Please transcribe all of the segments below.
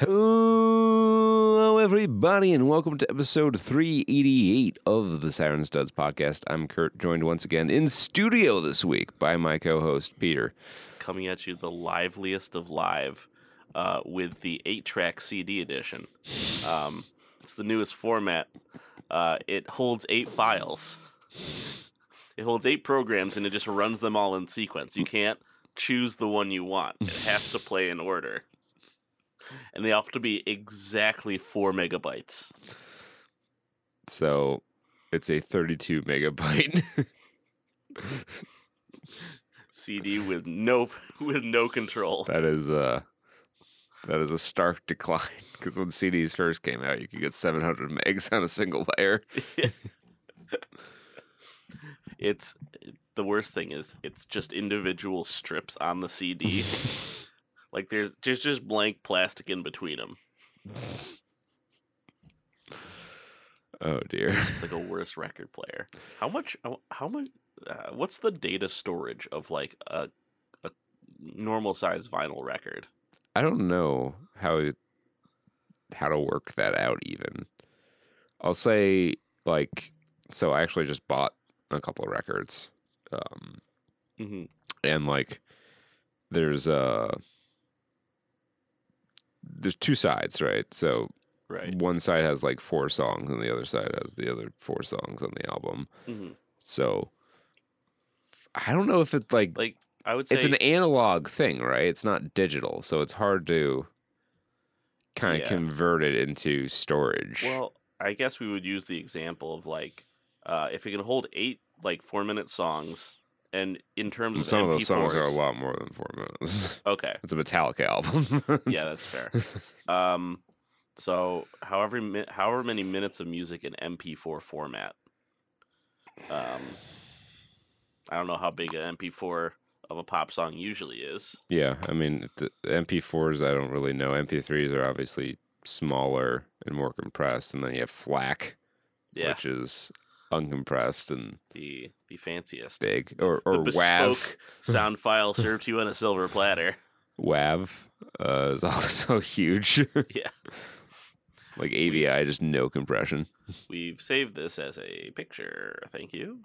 Hello, everybody, and welcome to episode 388 of the Saturn Studs podcast. I'm Kurt, joined once again in studio this week by my co host, Peter. coming at you the liveliest of live uh, with the eight track CD edition. Um, it's the newest format. Uh, it holds eight files. It holds eight programs and it just runs them all in sequence. You can't choose the one you want. It has to play in order. And they all have to be exactly four megabytes. So it's a 32 megabyte. CD with no with no control. that is uh that is a stark decline because when CDs first came out, you could get 700 megs on a single layer. It's the worst thing is it's just individual strips on the CD. like there's there's just blank plastic in between them. Oh dear. It's like a worse record player. How much? How, how much? Uh, what's the data storage of like a a normal size vinyl record? I don't know how how to work that out even. I'll say like so I actually just bought a couple of records. Um hmm and like there's uh there's two sides, right? So Right. one side has like four songs and the other side has the other four songs on the album. hmm So I don't know if it's like Like I would say, it's an analog thing, right? It's not digital, so it's hard to kind of Yeah. convert it into storage. well, I guess we would use the example of like uh, if it can hold eight like four minute songs, and in terms And of some of those songs are a lot more than four minutes. Okay, it's a Metallica album. yeah, that's fair. Um, so however however many minutes of music in MP4 format. Um, I don't know how big an MP4 of a pop song usually is. yeah, I mean the the MP4s. I don't really know. MP3s are obviously smaller and more compressed, and then you have FLAC, Yeah, which is uncompressed and the the fanciest, big, or the or WAV. sound file served to you on a silver platter. WAV uh, is also huge. Yeah. like AVI, just no compression. We've saved this as a picture. Thank you.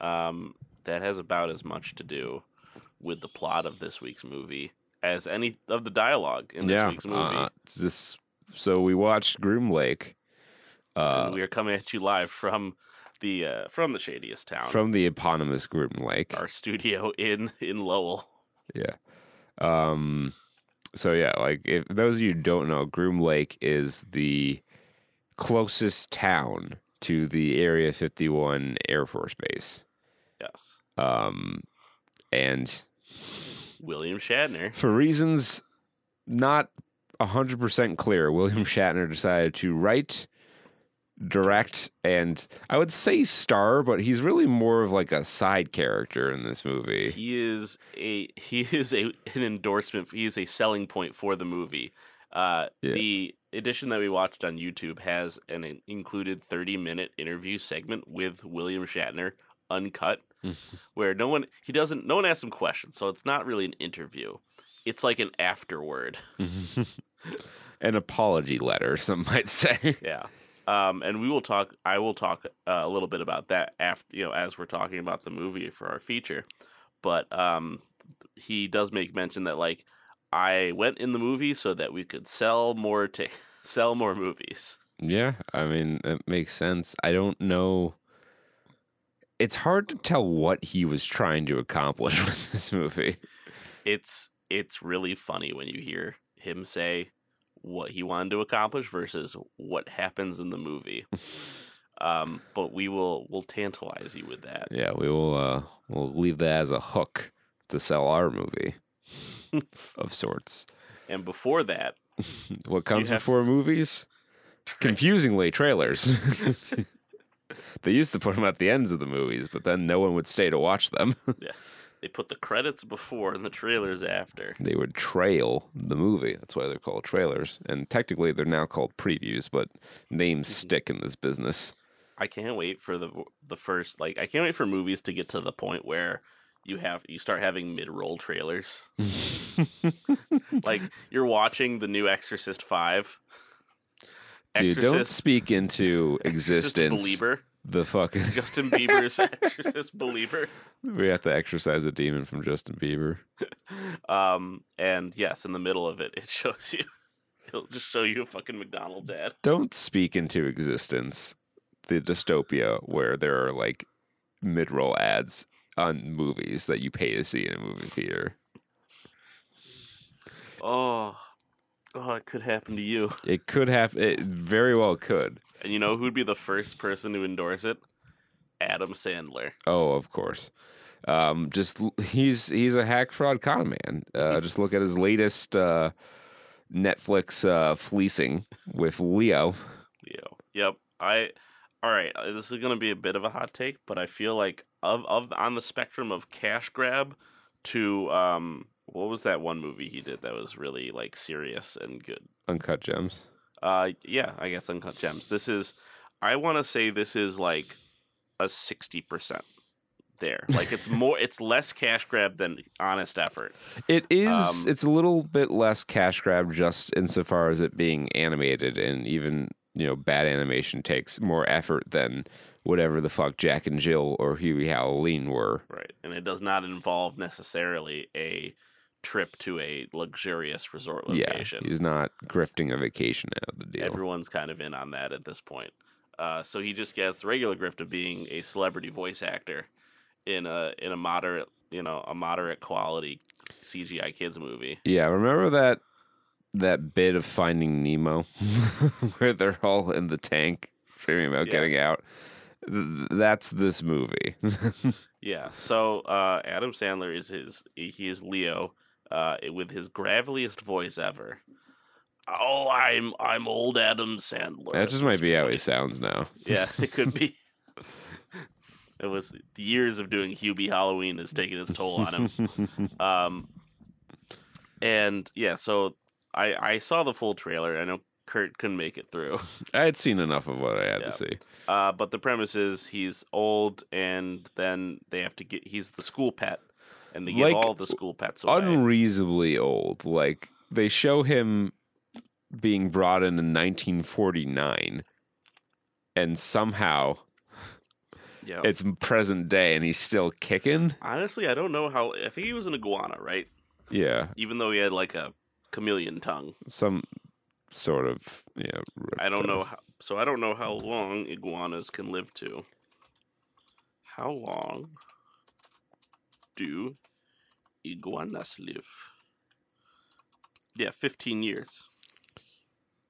um, that has about as much to do with the plot of this week's movie as any of the dialogue in this yeah, week's movie. uh, this. So we watched Groom Lake. Uh, we are coming at you live from the uh, from the shadiest town, from the eponymous Groom Lake. our studio in in Lowell. Yeah. Um. So yeah, like if those of you who don't know, Groom Lake is the closest town to the Area 51 Air Force Base. Yes, Um, and William Shatner. for reasons not hundred percent clear, William Shatner decided to write, direct, and I would say star, but he's really more of like a side character in this movie. He is a he is a an endorsement. He is a selling point for the movie. Uh, Yeah. The edition that we watched on YouTube has an included thirty minute interview segment with William Shatner, uncut, where no one he doesn't no one asks him questions, so it's not really an interview. It's like an afterword. An apology letter, some might say. Yeah. Um, and we will talk. I will talk uh, a little bit about that after you know as we're talking about the movie for our feature. But um, he does make mention that like I went in the movie so that we could sell more to sell more movies. Yeah, I mean, it makes sense. I don't know. It's hard to tell what he was trying to accomplish with this movie. It's it's really funny when you hear him say what he wanted to accomplish versus what happens in the movie. um, but we will we'll tantalize you with that. Yeah, we will. Uh, we'll leave that as a hook to sell our movie of sorts. And before that, What comes before movies? Confusingly, trailers. they used to put them at the ends of the movies, but then no one would stay to watch them. yeah. They put the credits before and the trailers after. They would trail the movie. That's why they're called trailers. And technically, they're now called previews, but names Mm-hmm. stick in this business. I can't wait for the the first like I can't wait for movies to get to the point where you have you start having mid roll trailers. like you're watching the new Exorcist Five. Dude, don't speak into existence. Belieber. The fucking Justin Bieber's Exorcist Belieber. we have to exorcise a demon from Justin Bieber. Um, and yes, in the middle of it, it shows you. It'll just show you a fucking McDonald's ad. Don't speak into existence the dystopia where there are like mid-roll ads on movies that you pay to see in a movie theater. Oh, oh, it could happen to you. It could have. It very well could. And you know who'd be the first person to endorse it? Adam Sandler. Oh, of course. Um, just he's he's a hack fraud con man. Uh, just look at his latest uh, Netflix uh, fleecing with Leo. Leo. Yep. I. All right. uh, This is gonna be a bit of a hot take, but I feel like of of on the spectrum of cash grab to um, what was that one movie he did that was really like serious and good? Uncut Gems. Uh, yeah, I guess Uncut Gems. This is, I want to say this is like a sixty percent there. Like it's more, it's less cash grab than honest effort. It is. Um, it's a little bit less cash grab, just insofar as it being animated, and even you know, bad animation takes more effort than whatever the fuck Jack and Jill or Hubie Halloween were. Right, and it does not involve necessarily a trip to a luxurious resort location. Yeah, he's not grifting a vacation out of the deal. Everyone's kind of in on that at this point. Uh, so he just gets the regular grift of being a celebrity voice actor in a in a moderate, you know, a moderate quality CGI kids movie. Yeah, remember that that bit of Finding Nemo where they're all in the tank dreaming about Yeah. getting out. That's this movie. Yeah. So uh, Adam Sandler is his he is Leo uh, with his graveliest voice ever. Oh, I'm I'm old Adam Sandler. that just might be how he sounds now. Yeah, it could be. it was the years of doing Hubie Halloween has taken its toll on him. um, and yeah, so I I saw the full trailer. I know Kurt couldn't make it through. I had seen enough of what I had Yeah. to see. Uh, but the premise is he's old, and then they have to get. He's the school pet, and they give Like, all the school pets away. Unreasonably old. Like they show him being brought in in 1949 and somehow yeah. it's present day and he's still kicking. Honestly, I don't know how. I think he was an iguana, right? Yeah, Even though he had like a chameleon tongue. some sort of yeah. I don't know how. So I don't know how long iguanas can live to. How long do iguanas live? Yeah, 15 years.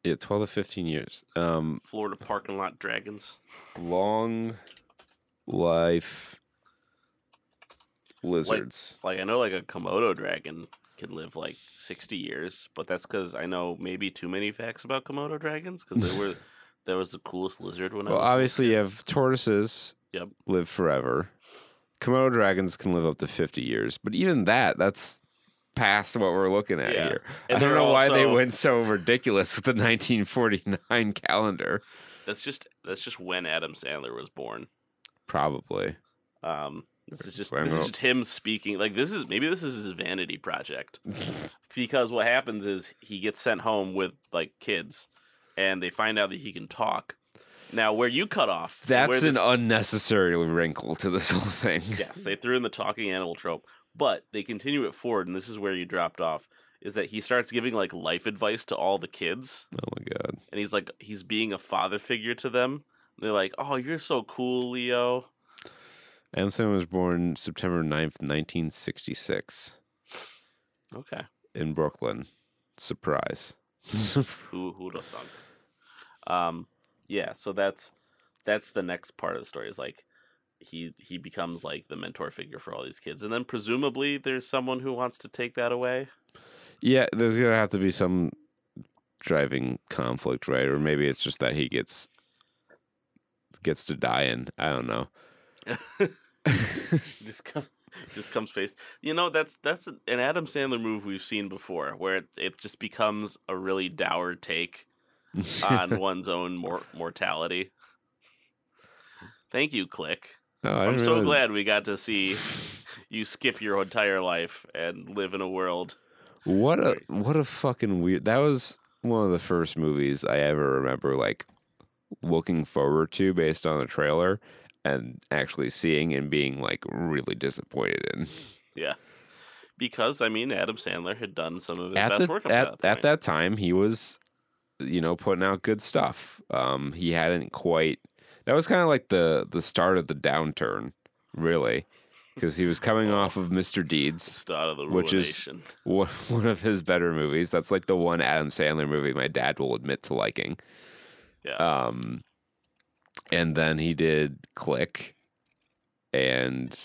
Yeah, 12 to 15 years. Um, Florida parking lot dragons. long life lizards. Like I know like a Komodo dragon can live like 60 years, but that's cuz I know maybe too many facts about Komodo dragons cuz they were that was the coolest lizard when I well, was a obviously, you have tortoises Yep. live forever. Komodo dragons can live up to 50 years, but even that, that's past what we're looking at Yeah. here. And I don't know why they went so ridiculous with the 1949 calendar. That's just that's just when Adam Sandler was born. Probably. Um, this is just this is just him speaking. Like this is maybe this is his vanity project because what happens is he gets sent home with like kids, and they find out that he can talk. Now, where you cut off, and That's an this- unnecessary wrinkle to this whole thing. yes, they threw in the talking animal trope, but they continue it forward, and this is where you dropped off. Is that he starts giving like life advice to all the kids, Oh my god. and he's like he's being a father figure to them. They're like, "Oh, you're so cool, Leo." Amson was born September 9th, 1966 Okay. in Brooklyn. Surprise. who who'd have thunk? Um, yeah. So that's that's the next part of the story. Is like he he becomes like the mentor figure for all these kids, and then presumably there's someone who wants to take that away. yeah, there's going to have to be some driving conflict, right? Or maybe it's just that he gets gets to die in. I don't know. Just come, just comes face. You know, that's that's an Adam Sandler move we've seen before, where it it just becomes a really dour take on one's own mor- mortality. Thank you, Click. No, I'm so glad we got to see you skip your entire life and live in a world. What a what a fucking weird. That was one of the first movies I ever remember like looking forward to based on the trailer and actually seeing and being like really disappointed in. Yeah. Because I mean, Adam Sandler had done some of his At best the, work at, that at that time, he was you know putting out good stuff. Um, he hadn't quite. That was kind of like the the start of the downturn, really, because he was coming off of Mr. Deeds. Start of the which is- one one of his better movies. That's like the one Adam Sandler movie my dad will admit to liking. Yeah. Um, and then he did Click, and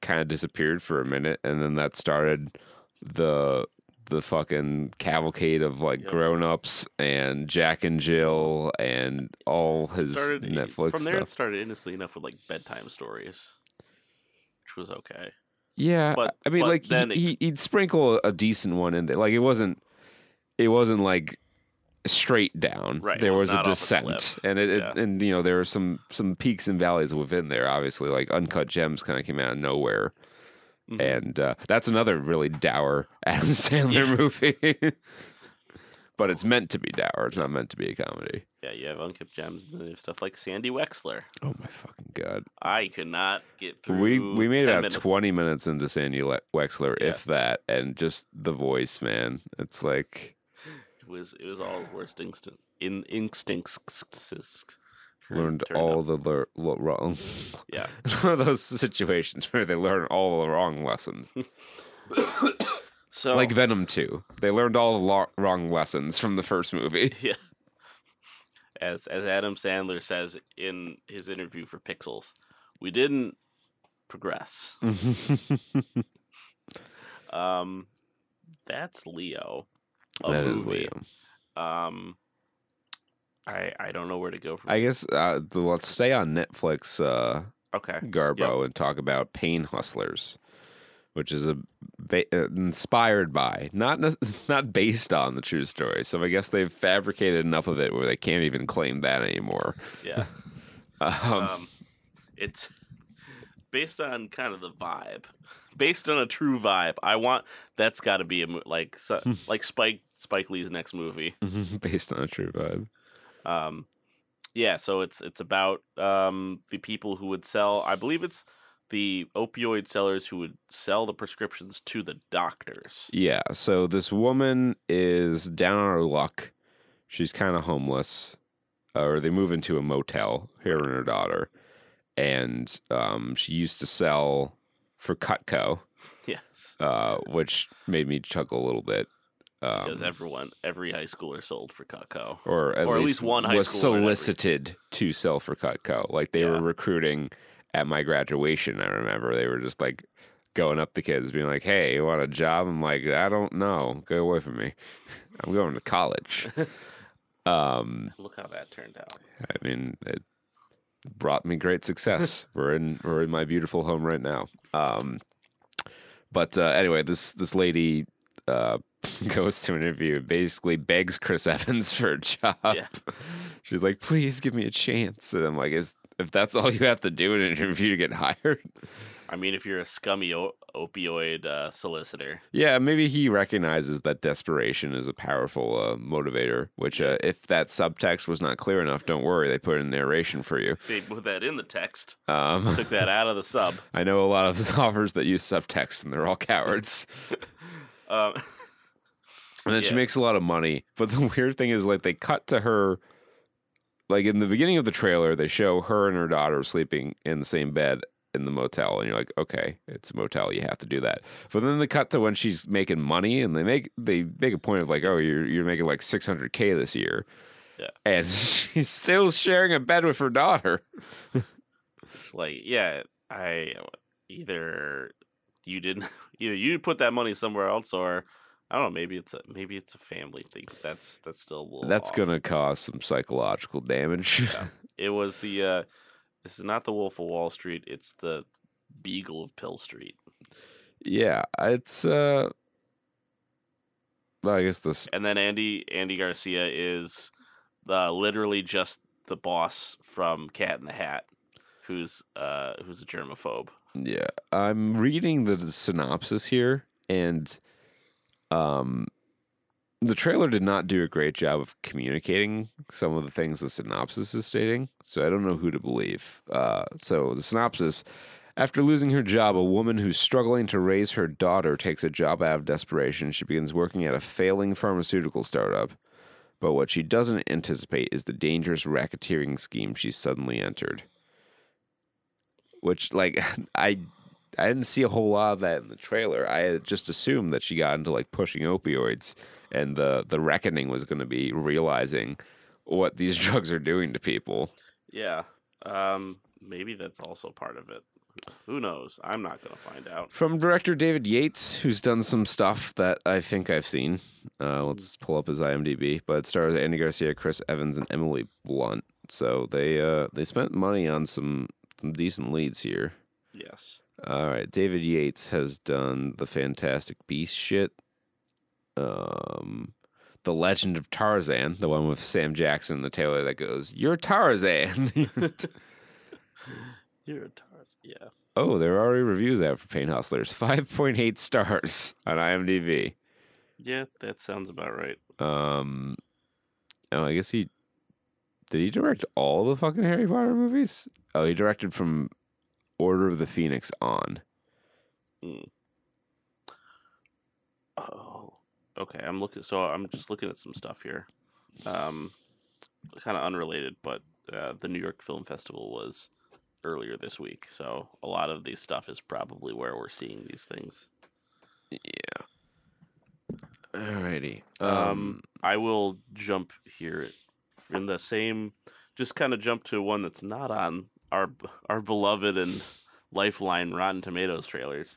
kind of disappeared for a minute, and then that started the the fucking cavalcade of like Yep. grown ups and Jack and Jill and all his started Netflix from there. stuff. It started innocently enough with like bedtime stories, which was okay. Yeah, But- I mean, but like then it- he, he, would sprinkle a decent one in there. Like it wasn't, it wasn't like straight down. Right, There was was, a not off a descent, and it, it Yeah. and you know there were some some peaks and valleys within there. Obviously, like Uncut Gems kind of came out of nowhere, Mhm. and uh, that's another really dour Adam Sandler movie. but it's meant to be dour. It's not meant to be a comedy. Yeah, you have Uncut Gems and then you have stuff like Sandy Wexler. Oh my fucking god! I could not get through. We we made 10 about minutes. twenty minutes into Sandy Le- Wexler, Yeah. if that, and just the voice, man. It's like It was it was all the worst instinct in instincts. Learned turned all the lear- lo- wrong. Yeah. It's one of those situations where they learn all the wrong lessons, So like Venom Two. They learned all the lo- wrong lessons from the first movie. yeah. As as Adam Sandler says in his interview for Pixels, we didn't progress. Um, that's Leo. That is. Leo. Um, I I don't know where to go from. I guess uh, let's stay on Netflix, uh, okay. Garbo, and talk about Pain Hustlers, which is a ba- uh, inspired by, not not based on the true story. So I guess they've fabricated enough of it where they can't even claim that anymore. Yeah. Um, Um, it's based on kind of the vibe, based on a true vibe. I want that's got to be a like so, like Spike Spike Lee's next movie. based on a true vibe. Um, yeah, so it's it's about um the people who would sell. I believe it's the opioid sellers who would sell the prescriptions to the doctors. Yeah. So this woman is down on her luck. She's kind of homeless, or they move into a motel. Her and her daughter, and um, she used to sell for Cutco, Yes, uh, which made me chuckle a little bit. Because Um, everyone, every high schooler sold for Cutco. or at, or at least, least one high was schooler in every- solicited to sell for Cutco. Like they Yeah. were recruiting at my graduation. I remember they were just like going up to kids, being like, "Hey, you want a job?" I'm like, "I don't know. Go away from me. I'm going to college." um, Look how that turned out. I mean, it brought me great success. we're in we're in my beautiful home right now. Um, but uh, anyway, this this lady uh, goes to an interview, and basically begs Chris Evans for a job. Yeah. She's like, "Please give me a chance." And I'm like, "Is if that's all you have to do in an interview to get hired?" I mean, if you're a scummy o- opioid uh, solicitor, Yeah, maybe he recognizes that desperation is a powerful uh, motivator. Which, uh, if that subtext was not clear enough, don't worry, they put in narration for you. they put that in the text, Um, took that out of the sub. I know a lot of offers that use subtext, and they're all cowards. Um, And then she makes a lot of money. But the weird thing is, like, they cut to her. Like in the beginning of the trailer, they show her and her daughter sleeping in the same bed in the motel, and you're like, okay, it's a motel, you have to do that. But then they cut to when she's making money, and they make they make a point of like, oh, you're you're making like 600k this year, Yeah. and she's still sharing a bed with her daughter. it's like, yeah, I either you didn't, either you put that money somewhere else, or I don't know, maybe it's a maybe it's a family thing. That's that's still a little. That's off. gonna cause some psychological damage. Yeah. It was the. uh This is not the Wolf of Wall Street. It's the Beagle of Pill Street. Yeah, it's uh. Well, I guess this. And then Andy Andy Garcia is uh, literally just the boss from Cat in the Hat, who's uh who's a germaphobe. Yeah, I'm reading the synopsis here, and um, the trailer did not do a great job of communicating some of the things the synopsis is stating. So I don't know who to believe. Uh, so the synopsis. After losing her job, a woman who's struggling to raise her daughter takes a job out of desperation. She begins working at a failing pharmaceutical startup. But what she doesn't anticipate is the dangerous racketeering scheme she's suddenly entered. Which, like, I I didn't see a whole lot of that in the trailer. I just assumed that she got into like pushing opioids, and the the reckoning was going to be realizing what these drugs are doing to people. Yeah. Um maybe that's also part of it. Who knows? I'm not going to find out. From director David Yates, who's done some stuff that I think I've seen. Uh, let's pull up his IMDb. But it stars Andy Garcia, Chris Evans, and Emily Blunt. So they uh, they spent money on some some decent leads here. Yes. All right, David Yates has done the Fantastic Beast shit. Um, The Legend of Tarzan, the one with Sam Jackson, the tailor that goes, "You're Tarzan." You're a Tarzan. Yeah. oh, there are already reviews out for Pain Hustlers. Five point eight stars on IMDb. Yeah, that sounds about right. Um, oh, I guess he did. He direct all the fucking Harry Potter movies. Oh, he directed from Order of the Phoenix on. Mm. Oh, okay. I'm looking. So I'm just looking at some stuff here. Um, kind of unrelated, but uh, the New York Film Festival was earlier this week, so a lot of these stuff is probably where we're seeing these things. Yeah. Alrighty. Um, Um, I will jump here in the same. Just kind of jump to one that's not on our our beloved and lifeline Rotten Tomatoes trailers.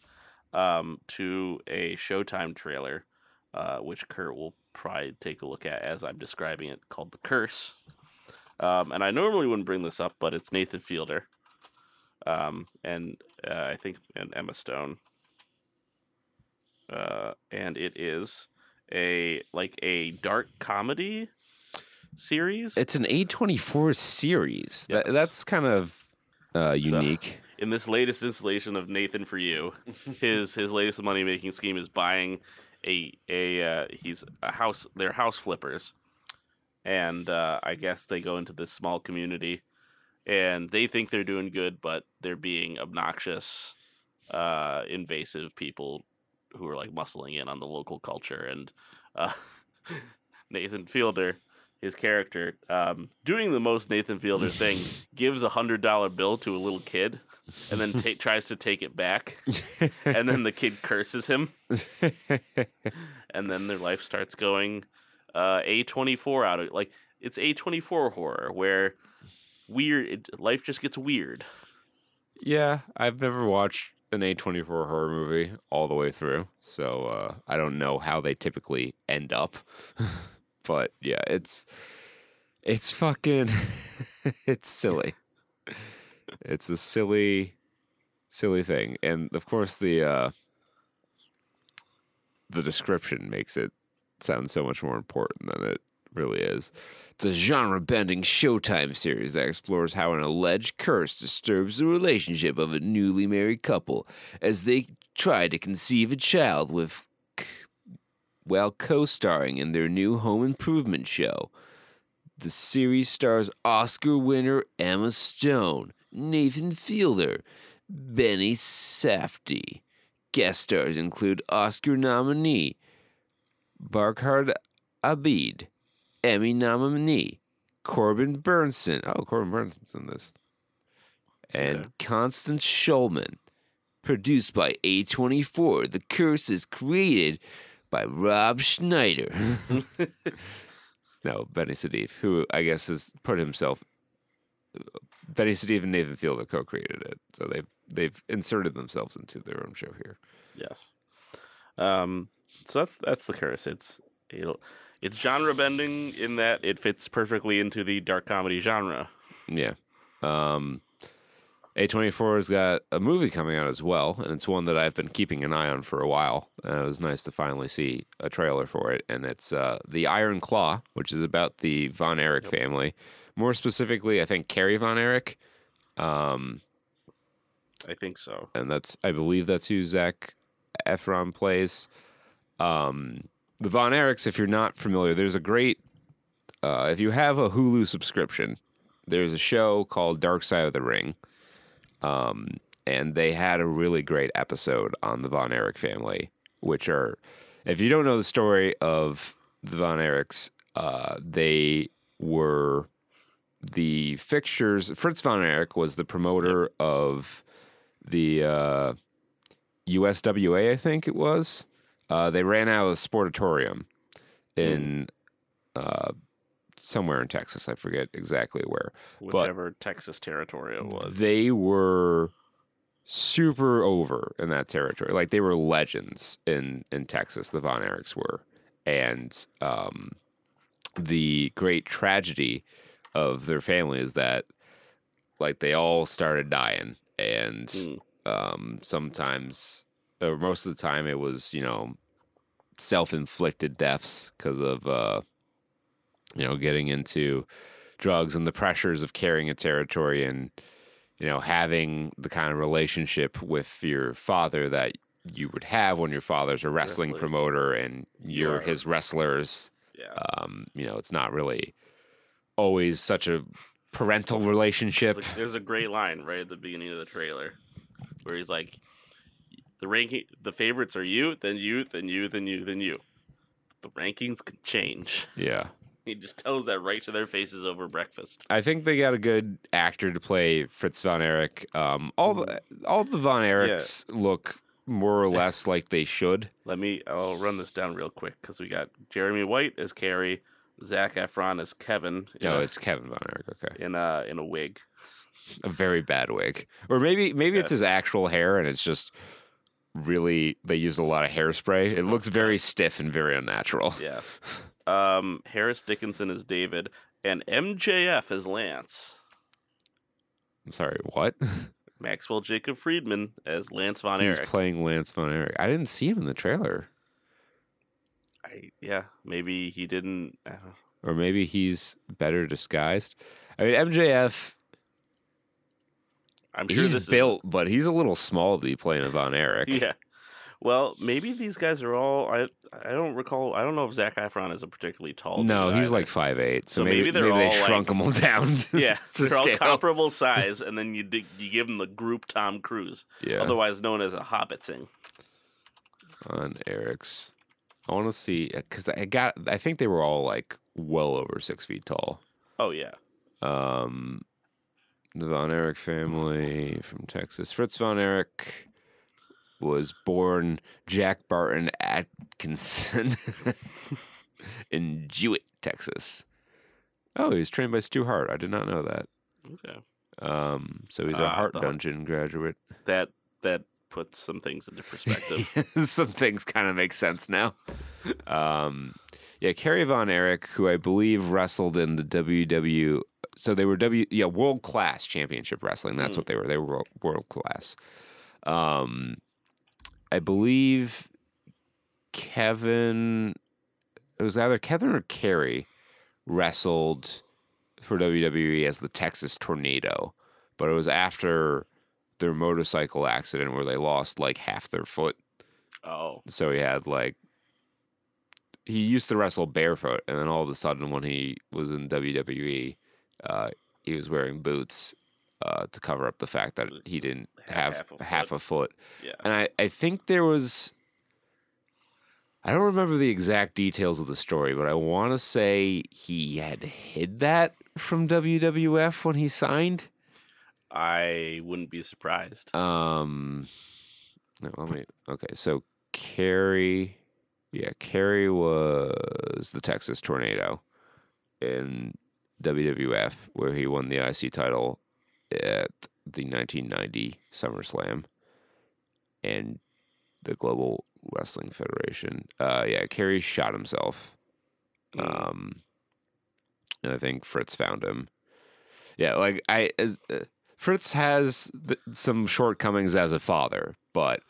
Um, to a Showtime trailer, uh, which Kurt will probably take a look at as I'm describing it, called The Curse. Um, and I normally wouldn't bring this up, but it's Nathan Fielder, um, and uh, I think and Emma Stone, uh, and it is a like a dark comedy series. it's an A twenty four series. That Yes. that's kind of uh, unique. in this latest installation of Nathan for You, his his latest money making scheme is buying a a uh, he's a house. They're house flippers, and uh, I guess they go into this small community, and they think they're doing good, but they're being obnoxious, uh, invasive people who are like muscling in on the local culture, and uh, Nathan Fielder. His character, um, doing the most Nathan Fielder thing, gives a hundred dollar bill to a little kid, and then ta- tries to take it back, and then the kid curses him, and then their life starts going uh, a twenty four out of like it's a twenty four horror where weird it, life just gets weird. yeah, I've never watched an A twenty four horror movie all the way through, so uh, I don't know how they typically end up. But yeah, it's it's fucking it's silly. it's a silly, silly thing, and of course the uh, the description makes it sound so much more important than it really is. It's a genre bending Showtime series that explores how an alleged curse disturbs the relationship of a newly married couple as they try to conceive a child with. While co starring in their new home improvement show. The series stars Oscar winner Emma Stone, Nathan Fielder, Benny Safdie. Guest stars include Oscar nominee Barkhad Abdi, Emmy nominee Corbin Bernsen. Oh, Corbin Bernsen's in this. And Okay. Constance Shulman. Produced by A24. The Curse is created by Rob Schneider. no, Benny Safdie, who I guess has put himself. Benny Safdie and Nathan Fielder co-created it, so they've they've inserted themselves into their own show here. Yes. Um. So that's that's the curse. It's it'll, it's genre bending in that it fits perfectly into the dark comedy genre. Yeah. Um A24 has got a movie coming out as well, and it's one that I've been keeping an eye on for a while. And it was nice to finally see a trailer for it. And it's uh, The Iron Claw, which is about the Von Erich family. More specifically, I think Kerry Von Erich. Um, I think so. and that's I believe that's who Zac Efron plays. Um, the Von Erichs, if you're not familiar, there's a great. Uh, if you have a Hulu subscription, there's a show called Dark Side of the Ring, um, and they had a really great episode on the Von Erich family, which are, if you don't know the story of the Von Erichs, uh, they were the fixtures. Fritz Von Erich was the promoter of the uh, USWA, I think it was. Uh, they ran out of the sportatorium in uh, somewhere in Texas. I forget exactly where. Whichever Texas territory it was. They were super over in that territory. Like they were legends in in Texas. The Von Erichs were, and um, the great tragedy of their family is that like they all started dying, and Mm. um, sometimes or most of the time it was you know self-inflicted deaths because of uh, you know getting into drugs and the pressures of carrying a territory and you know having the kind of relationship with your father that you would have when your father's a wrestling Wrestling. promoter and you're are- his wrestlers yeah. um, you know it's not really always such a parental relationship like- there's a great line right at the beginning of the trailer where he's like, "The ranking, the favorites are you, then you, then you, then you, then you. The rankings can change." yeah He just tells that right to their faces over breakfast. I think they got a good actor to play Fritz von Erich. Um, all the all the von Erichs look more or less like they should. Let me. I'll run this down real quick because we got Jeremy White as Kerry, Zac Efron as Kevin. In No, a, it's Kevin von Erich. Okay, in a in a wig. a very bad wig, or maybe maybe it's his actual hair, and it's just really they used a lot of hairspray. It looks very stiff and very unnatural. Yeah. Um, Harris Dickinson is David and MJF is Lance. I'm sorry, what? Maxwell Jacob Friedman as Lance Von Erich. He's playing Lance von Erich. I didn't see him in the trailer, I, yeah, maybe he didn't. Or maybe he's better disguised. I mean, MJF. I'm sure he's built, but he's a little small to be playing a Von Erich. Yeah. Well, maybe these guys are all. I I don't recall. I don't know if Zac Efron is a particularly tall. No, he's either. like five eight. So, So maybe, maybe they're maybe they shrunk like- him all down. Yeah, they're all comparable size, and then you dig, you give them the group Tom Cruise, Yeah, otherwise known as a Hobbiting. on Eric's. I want to see because I got. I think they were all like well over six feet tall. Oh yeah, Um, the Von Erich family from Texas. Fritz Von Erich was born Jack Barton Atkinson in Jewett, Texas. Oh, he was trained by Stu Hart. I did not know that. okay. Um, so he's a Ah, Hart the- Dungeon graduate. That that puts some things into perspective. Some things kind of make sense now. Um, yeah, Kerry Von Erich, who I believe wrestled in the WW, so they were W, yeah, world class championship wrestling. That's Mm. what they were. They were world, world class. Um, I believe Kevin, it was either Kevin or Kerry wrestled for WWE as the Texas Tornado, but it was after their motorcycle accident where they lost like half their foot. oh, So he had like he used to wrestle barefoot, and then all of a sudden, when he was in WWE, uh, he was wearing boots uh, to cover up the fact that he didn't Have half a half a foot. yeah. And I, I think there was. I don't remember the exact details of the story, but I want to say he had hid that from WWF when he signed. I wouldn't be surprised. Um, no, let me. Okay, so Kerry, yeah, Kerry was the Texas Tornado in WWF, where he won the IC title at the 1990 SummerSlam and the Global Wrestling Federation. Uh, yeah, Kerry shot himself. Mm. Um, and I think Fritz found him. Yeah, like I, as, uh, Fritz has th- some shortcomings as a father, but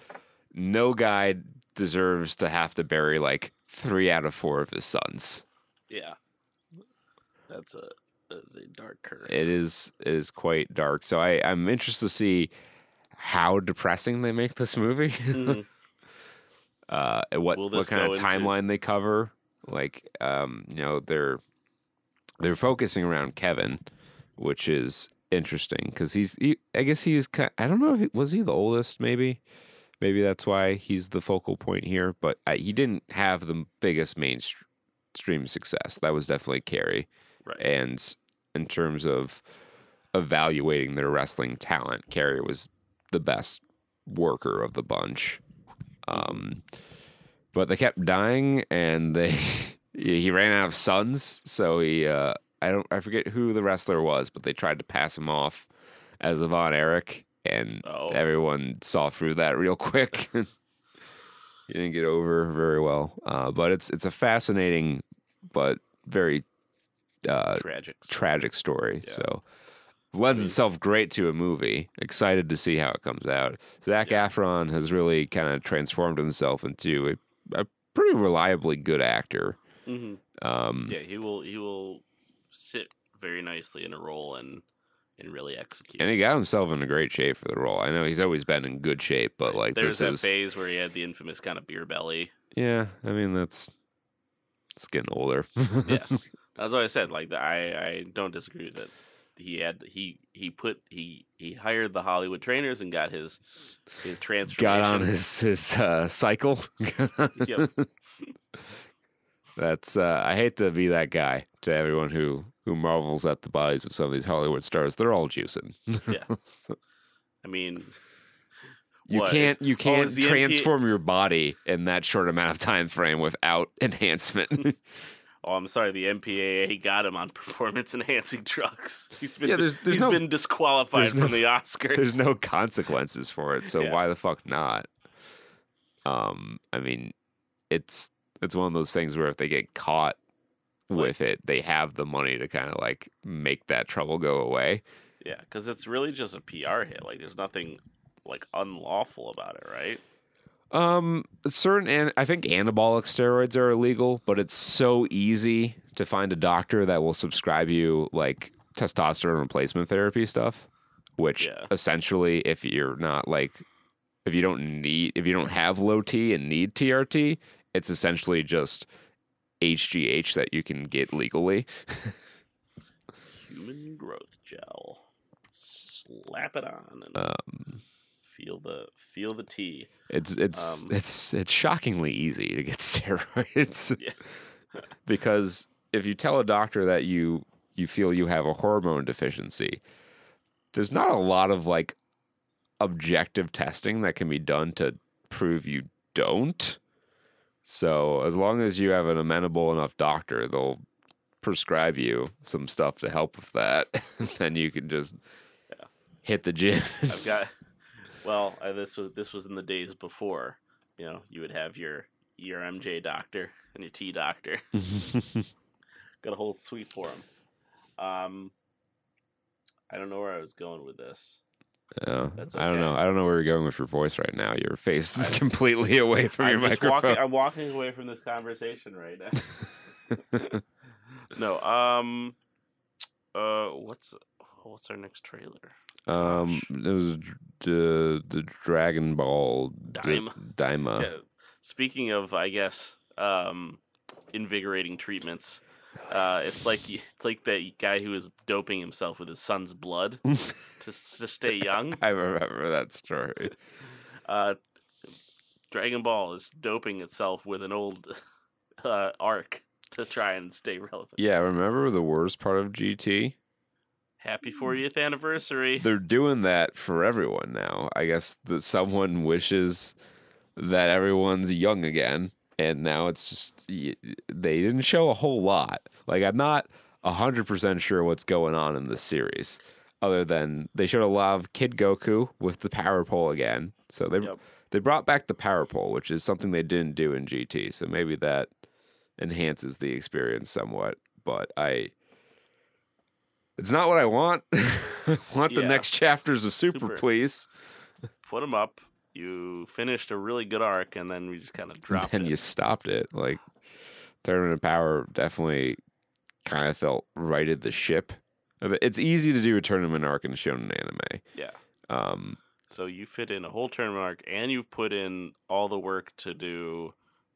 no guy deserves to have to bury like three out of four of his sons. Yeah. That's a that's a dark curse. It is it is quite dark. So I I'm interested to see how depressing they make this movie. Mhm. uh, what what kind of go into- timeline they cover. Like, um, you know, they're they're focusing around Kevin, which is interesting because he's. He, I guess he's. Kind, I don't know if he, was he the oldest. Maybe, maybe that's why he's the focal point here. But uh, he didn't have the biggest mainstream success. That was definitely Kerry. Right. And in terms of evaluating their wrestling talent, Kerry was the best worker of the bunch. Um, but they kept dying, and they he ran out of sons. So he, uh, I don't, I forget who the wrestler was, but they tried to pass him off as Von Erich, and Oh. everyone saw through that real quick. he didn't get over very well. Uh, but it's it's a fascinating, but very uh, Tragic. tragic story. Yeah. So lends itself great to a movie. Excited to see how it comes out. Zac Efron has really kind of transformed himself into a, a pretty reliably good actor. hmm Um, Yeah, he will he will sit very nicely in a role and and really execute. And he got himself in a great shape for the role. I know he's always been in good shape, but like There's this that is phase where he had the infamous kind of beer belly. yeah. I mean that's it's getting older. Yes. That's what I said. Like the, I, I don't disagree that he had he he put he he hired the Hollywood trainers and got his his transformation. got on his his uh, cycle. Yep. That's uh, I hate to be that guy to everyone who who marvels at the bodies of some of these Hollywood stars. They're all juicing. Yeah. I mean, You What, can't you oh, can't MPA transform your body in that short amount of time frame without enhancement. Oh, I'm sorry. The MPAA got him on performance enhancing drugs. He's been Yeah, there's- there's he's no- been disqualified from no- the Oscars. There's no consequences for it, so Yeah. why the fuck not? Um, I mean, it's it's one of those things where if they get caught It's like- with it, they have the money to kind of like make that trouble go away. Yeah, because it's really just a PR hit. Like, there's nothing like unlawful about it, right? Um, certain and I think anabolic steroids are illegal, but it's so easy to find a doctor that will subscribe you like testosterone replacement therapy stuff, which Yeah. essentially, if you're not like, if you don't need, if you don't have low T and need TRT, it's essentially just HGH that you can get legally. Human growth gel. Slap it on and Um, feel the feel the tea. It's it's Um, it's it's shockingly easy to get steroids. Yeah. because if you tell a doctor that you you feel you have a hormone deficiency, there's not a lot of like objective testing that can be done to prove you don't. So as long as you have an amenable enough doctor, they'll prescribe you some stuff to help with that. then you can just Yeah. hit the gym. I've got. Well, I, this was this was in the days before. You know, you would have your your MJ doctor and your T doctor. Got a whole suite for them. Um, I don't know where I was going with this. Oh, That's I don't know. I don't know where you're going with your voice right now. Your face is I- completely away from your I'm just microphone. walking. I'm walking away from this conversation right now. no. Um. Uh. What's What's our next trailer? Um, it was the the Dragon Ball Daima. Daima. Yeah. Speaking of, I guess, um, invigorating treatments. Uh, it's like it's like that guy who was doping himself with his son's blood to to stay young. I remember that story. Uh, Dragon Ball is doping itself with an old uh, arc to try and stay relevant. Yeah, remember the worst part of GT? Happy 40th anniversary. They're doing that for everyone now. I guess that someone wishes that everyone's young again, and now it's just they didn't show a whole lot. Like I'm not hundred percent sure what's going on in this series, other than they showed a lot of Kid Goku with the power pole again. So they Yep. they brought back the power pole, which is something they didn't do in GT. So maybe that enhances the experience somewhat. But I, it's not what I want. Want the next chapters of Super, Super. please. Put them up. You finished a really good arc, and then we just kind of dropped and it. you stopped it. Like Tournament of Power definitely kind of felt righted the ship. of it. It's easy to do a tournament arc in a shonen anime. Yeah. Um, So you fit in a whole tournament arc, and you've put in all the work to do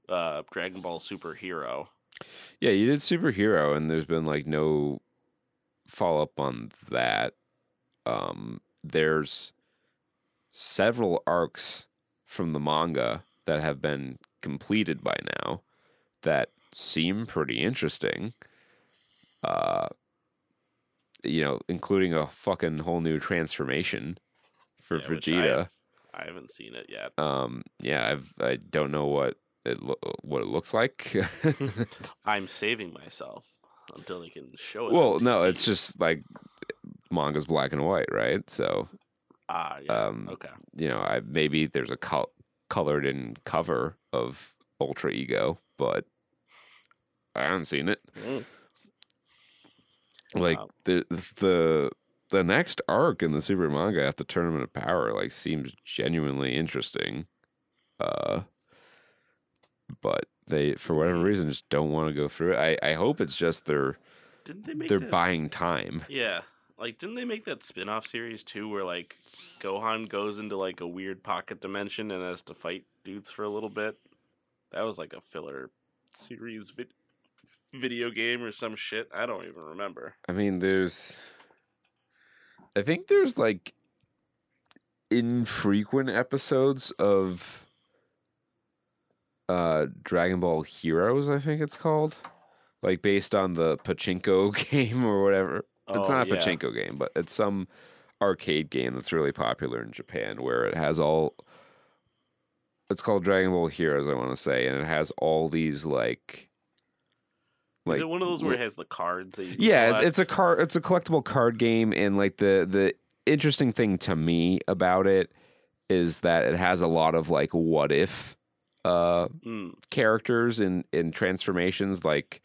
uh, Dragon Ball Superhero. yeah, you did superhero, and there's been like no follow up on that. Um, there's several arcs from the manga that have been completed by now that seem pretty interesting. Uh, you know, including a fucking whole new transformation for yeah, Vegeta. I haven't seen it yet. Um, yeah, I've I don't know what it lo- what it looks like. I'm saving myself until they can show it. well, no, it's just like manga's black and white, right? So, ah, yeah. um, okay. you know, I maybe there's a col- colored in cover of Ultra Ego, but I haven't seen it. Mm. Like Wow. the the the next arc in the Super manga at the Tournament of Power like seems genuinely interesting. Uh but they for whatever reason just don't want to go through it. I, I hope it's just they're Didn't they make they're that? buying time. Yeah. Like, didn't they make that spin off series too where, like, Gohan goes into, like, a weird pocket dimension and has to fight dudes for a little bit? That was, like, a filler series vid- video game or some shit. I don't even remember. I mean, there's. I think there's like infrequent episodes of uh Dragon Ball Heroes, I think it's called. Like based on the pachinko game or whatever. It's Oh, not a yeah. pachinko game, but it's some arcade game that's really popular in Japan where it has all it's called Dragon Ball Heroes, I want to say, and it has all these like Is it one of those where it has the cards that you yeah, it's, collect? it's a card. It's a collectible card game, and like the the interesting thing to me about it is that it has a lot of like what if uh Mm, characters in in transformations, like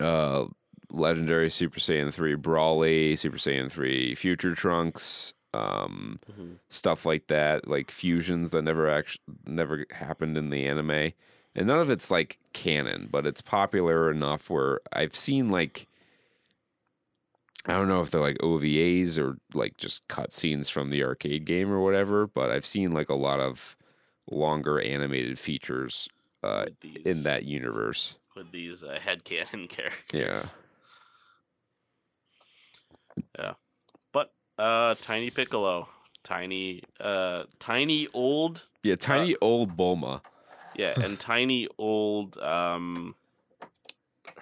uh legendary Super Saiyan three Broly, Super Saiyan three Future Trunks, um mhm. stuff like that, like fusions that never actually never happened in the anime. And none of it's like canon, but it's popular enough where I've seen like I don't know if they're like OVAs or like just cutscenes from the arcade game or whatever, but I've seen like a lot of longer animated features uh, these, in that universe. with these uh, headcanon characters. Yeah. Yeah. But uh Tiny Piccolo, tiny uh tiny old Yeah, tiny old Bulma. yeah, and tiny old um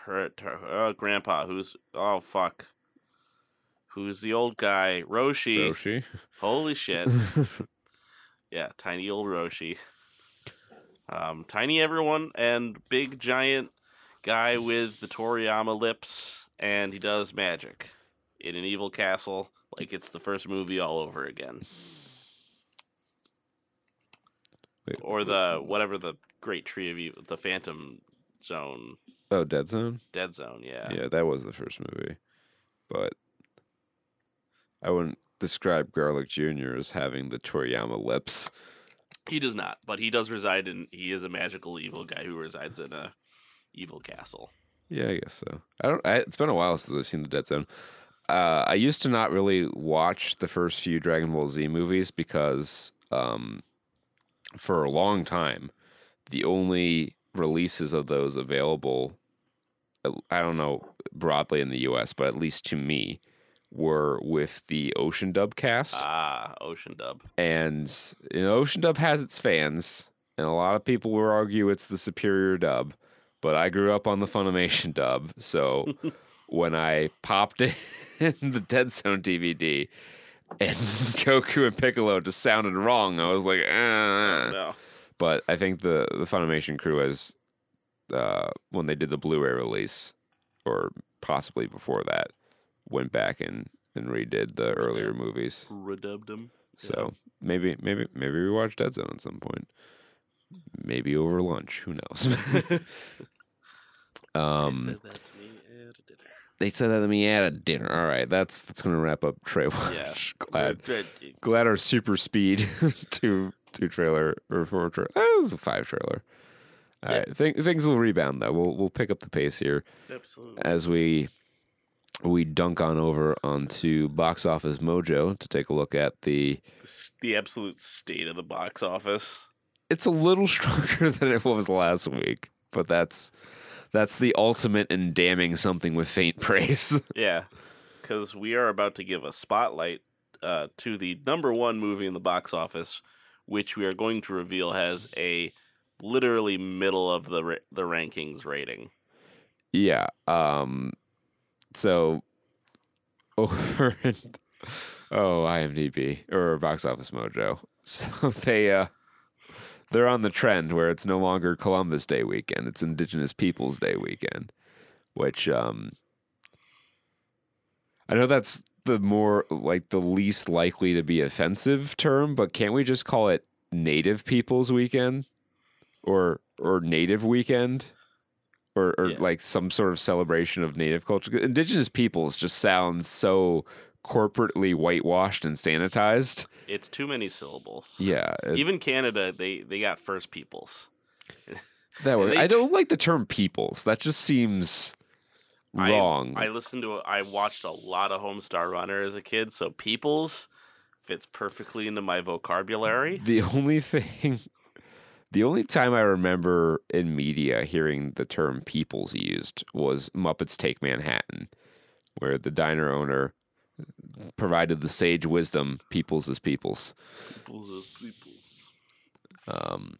her, her uh, grandpa who's oh fuck. Who's the old guy? Roshi. Roshi. Holy shit. Yeah, tiny old Roshi. Um, tiny everyone and big giant guy with the Toriyama lips, and he does magic in an evil castle like it's the first movie all over again. Wait, Or the whatever the Great Tree of Evil, the Phantom Zone, oh, Dead Zone. Dead Zone. Yeah, Yeah, that was the first movie. But I wouldn't describe Garlic Jr. as having the Toriyama lips. he does not, but he does reside in. He is a magical evil guy who resides in a evil castle. Yeah, I guess so. I don't. I, it's been a while since I've seen the Dead Zone. Uh, I used to not really watch the first few Dragon Ball Z movies because, um, for a long time, the only releases of those available, I don't know broadly in the U.S., but at least to me, were with the Ocean Dub cast. Ah, Ocean Dub. and you know, Ocean Dub has its fans, and a lot of people will argue it's the superior dub. But I grew up on the Funimation dub, so when I popped in the Dead Zone DVD and Goku and Piccolo just sounded wrong, I was like, ah. No. But I think the the Funimation crew has, uh, when they did the Blu-ray release, or possibly before that, went back and and redid the earlier movies. Redubbed them. So maybe maybe maybe we watch Dead Zone at some point. Maybe over lunch. Who knows? Um, said that to me at dinner. They said that to me at a dinner. All right, that's that's gonna wrap up Trae Watch. Glad glad our super speed two two trailer or four trailer. That was a five trailer. All right, th- things will rebound though. We'll we'll pick up the pace here Absolutely. as we we dunk on over onto Box Office Mojo to take a look at the. The absolute state of the box office. It's a little stronger than it was last week, but that's that's the ultimate in damning something with faint praise. Yeah, because we are about to give a spotlight uh, to the number one movie in the box office, which we are going to reveal has a literally middle of the ra- the rankings rating. Yeah. Um. So over in, oh IMDb or Box Office Mojo. So they uh they're on the trend where it's no longer Columbus Day weekend; it's Indigenous Peoples Day weekend, which um I know that's the more like the least likely to be offensive term, but can't we just call it Native Peoples Weekend or or Native Weekend? Or, or Yeah. like some sort of celebration of native culture. Indigenous peoples just sounds so corporately whitewashed and sanitized. It's too many syllables. Yeah, it- Even Canada, they they got First Peoples. that they I don't like the term peoples. That just seems I- wrong. I, listened to. I watched a lot of Homestar Runner as a kid, so Peoples fits perfectly into my vocabulary. the only thing, the only time I remember in media hearing the term peoples used was Muppets Take Manhattan, where the diner owner provided the sage wisdom peoples is peoples. Peoples is Peoples. Um,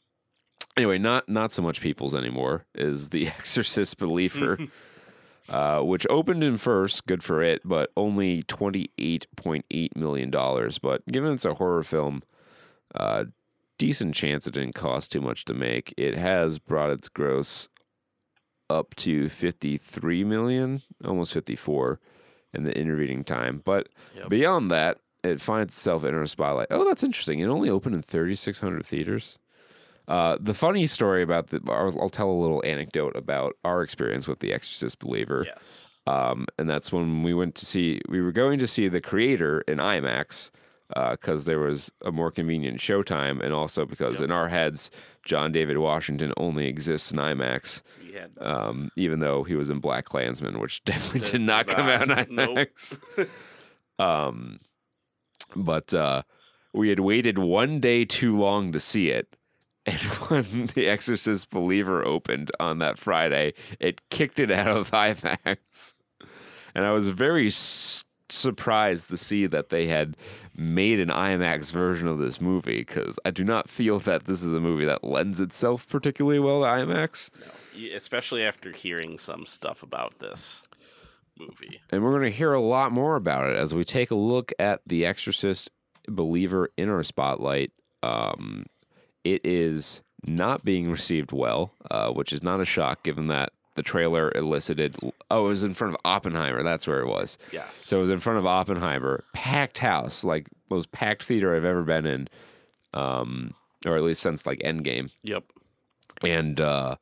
anyway, not not so much people's anymore is the Exorcist Believer, uh, which opened in first, good for it, but only twenty eight point eight million dollars. But given it's a horror film, uh, decent chance it didn't cost too much to make. It has brought its gross up to fifty three million, almost fifty four, in the intervening time. But Yep. beyond that, it finds itself in a spotlight. Oh, that's interesting. It only opened in 3,600 theaters. Uh, the funny story about the, I'll, I'll tell a little anecdote about our experience with The Exorcist Believer. Yes. Um, and that's when we went to see, we were going to see The Creator in IMAX because there was a more convenient showtime, and also because Yep. in our heads, John David Washington only exists in IMAX, um, even though he was in Black Klansman, which definitely Did did not come out in not. Nope. IMAX. um, but uh, we had waited one day too long to see it. And when The Exorcist Believer opened on that Friday, it kicked it out of IMAX. And I was very s- surprised to see that they had made an IMAX version of this movie because I do not feel that this is a movie that lends itself particularly well to IMAX. Y- especially after hearing some stuff about this movie. And we're going to hear a lot more about it as we take a look at The Exorcist Believer in our spotlight. Um, it is not being received well, uh, which is not a shock given that the trailer elicited. Oh, it was in front of Oppenheimer. That's where it was. Yes. So it was in front of Oppenheimer, packed house, like most packed theater I've ever been in, um, or at least since like Endgame yep. and uh,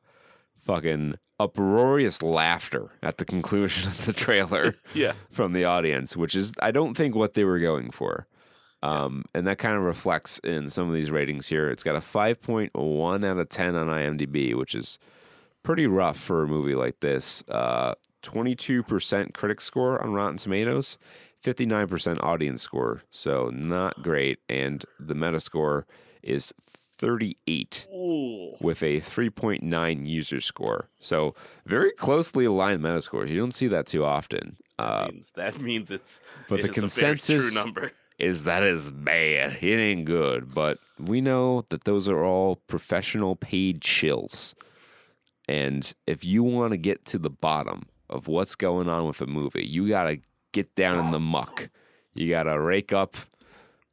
fucking uproarious laughter at the conclusion of the trailer Yeah. from the audience, which is I don't think what they were going for. Um, and that kind of reflects in some of these ratings here. It's got a 5.1 out of 10 on IMDb, which is pretty rough for a movie like this. Uh, 22% critic score on Rotten Tomatoes, 59% audience score. So not great. And the Metascore is 38 Ooh. with a 3.9 user score. So very closely aligned Metascores. You don't see that too often. Uh, means that means it's but the is a very consensus- true number. is that is bad. It ain't good. But we know that those are all professional paid shills. And if you want to get to the bottom of what's going on with a movie, you got to get down in the muck. You got to rake up,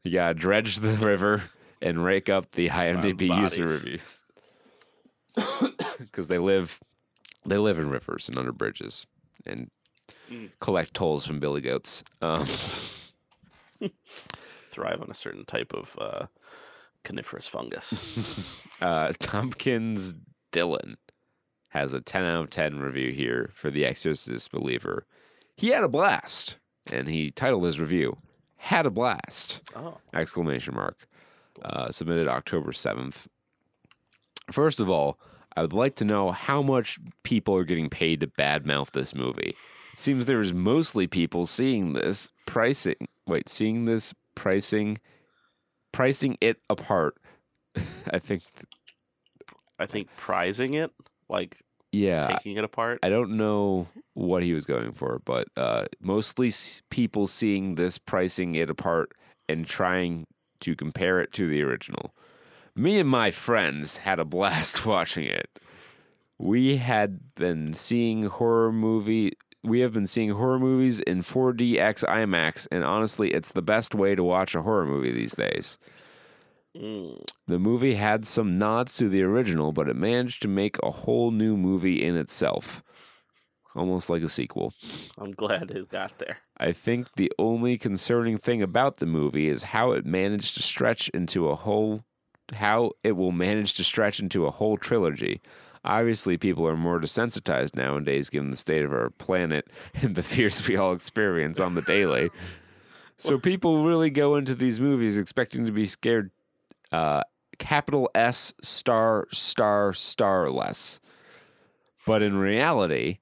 you got to dredge the river and rake up the IMDb user reviews. Because they live, they live in rivers and under bridges and Mm. collect tolls from billy goats. Um, Thrive on a certain type of uh, coniferous fungus. uh, Tompkins Dylan has a 10 out of 10 review here for The Exorcist Believer. he had a blast, and he titled his review "Had a Blast!" Oh, exclamation mark. Uh, submitted October seventh. First of all, I would like to know how much people are getting paid to badmouth this movie. It seems there's mostly people seeing this pricing. Wait, seeing this pricing, pricing it apart. I think, I think prizing it, like yeah. taking it apart. I don't know what he was going for, but uh, mostly s- people seeing this, pricing it apart, and trying to compare it to the original. Me and my friends had a blast watching it. We had been seeing horror movie. We have been seeing horror movies in 4DX IMAX, and honestly, it's the best way to watch a horror movie these days. Mm. The movie had some nods to the original, but it managed to make a whole new movie in itself. Almost like a sequel. I'm glad it got there. I think the only concerning thing about the movie is how it managed to stretch into a whole how it will manage to stretch into a whole trilogy. Obviously, people are more desensitized nowadays given the state of our planet and the fears we all experience on the daily. So people really go into these movies expecting to be scared uh, capital S star star star less. But in reality,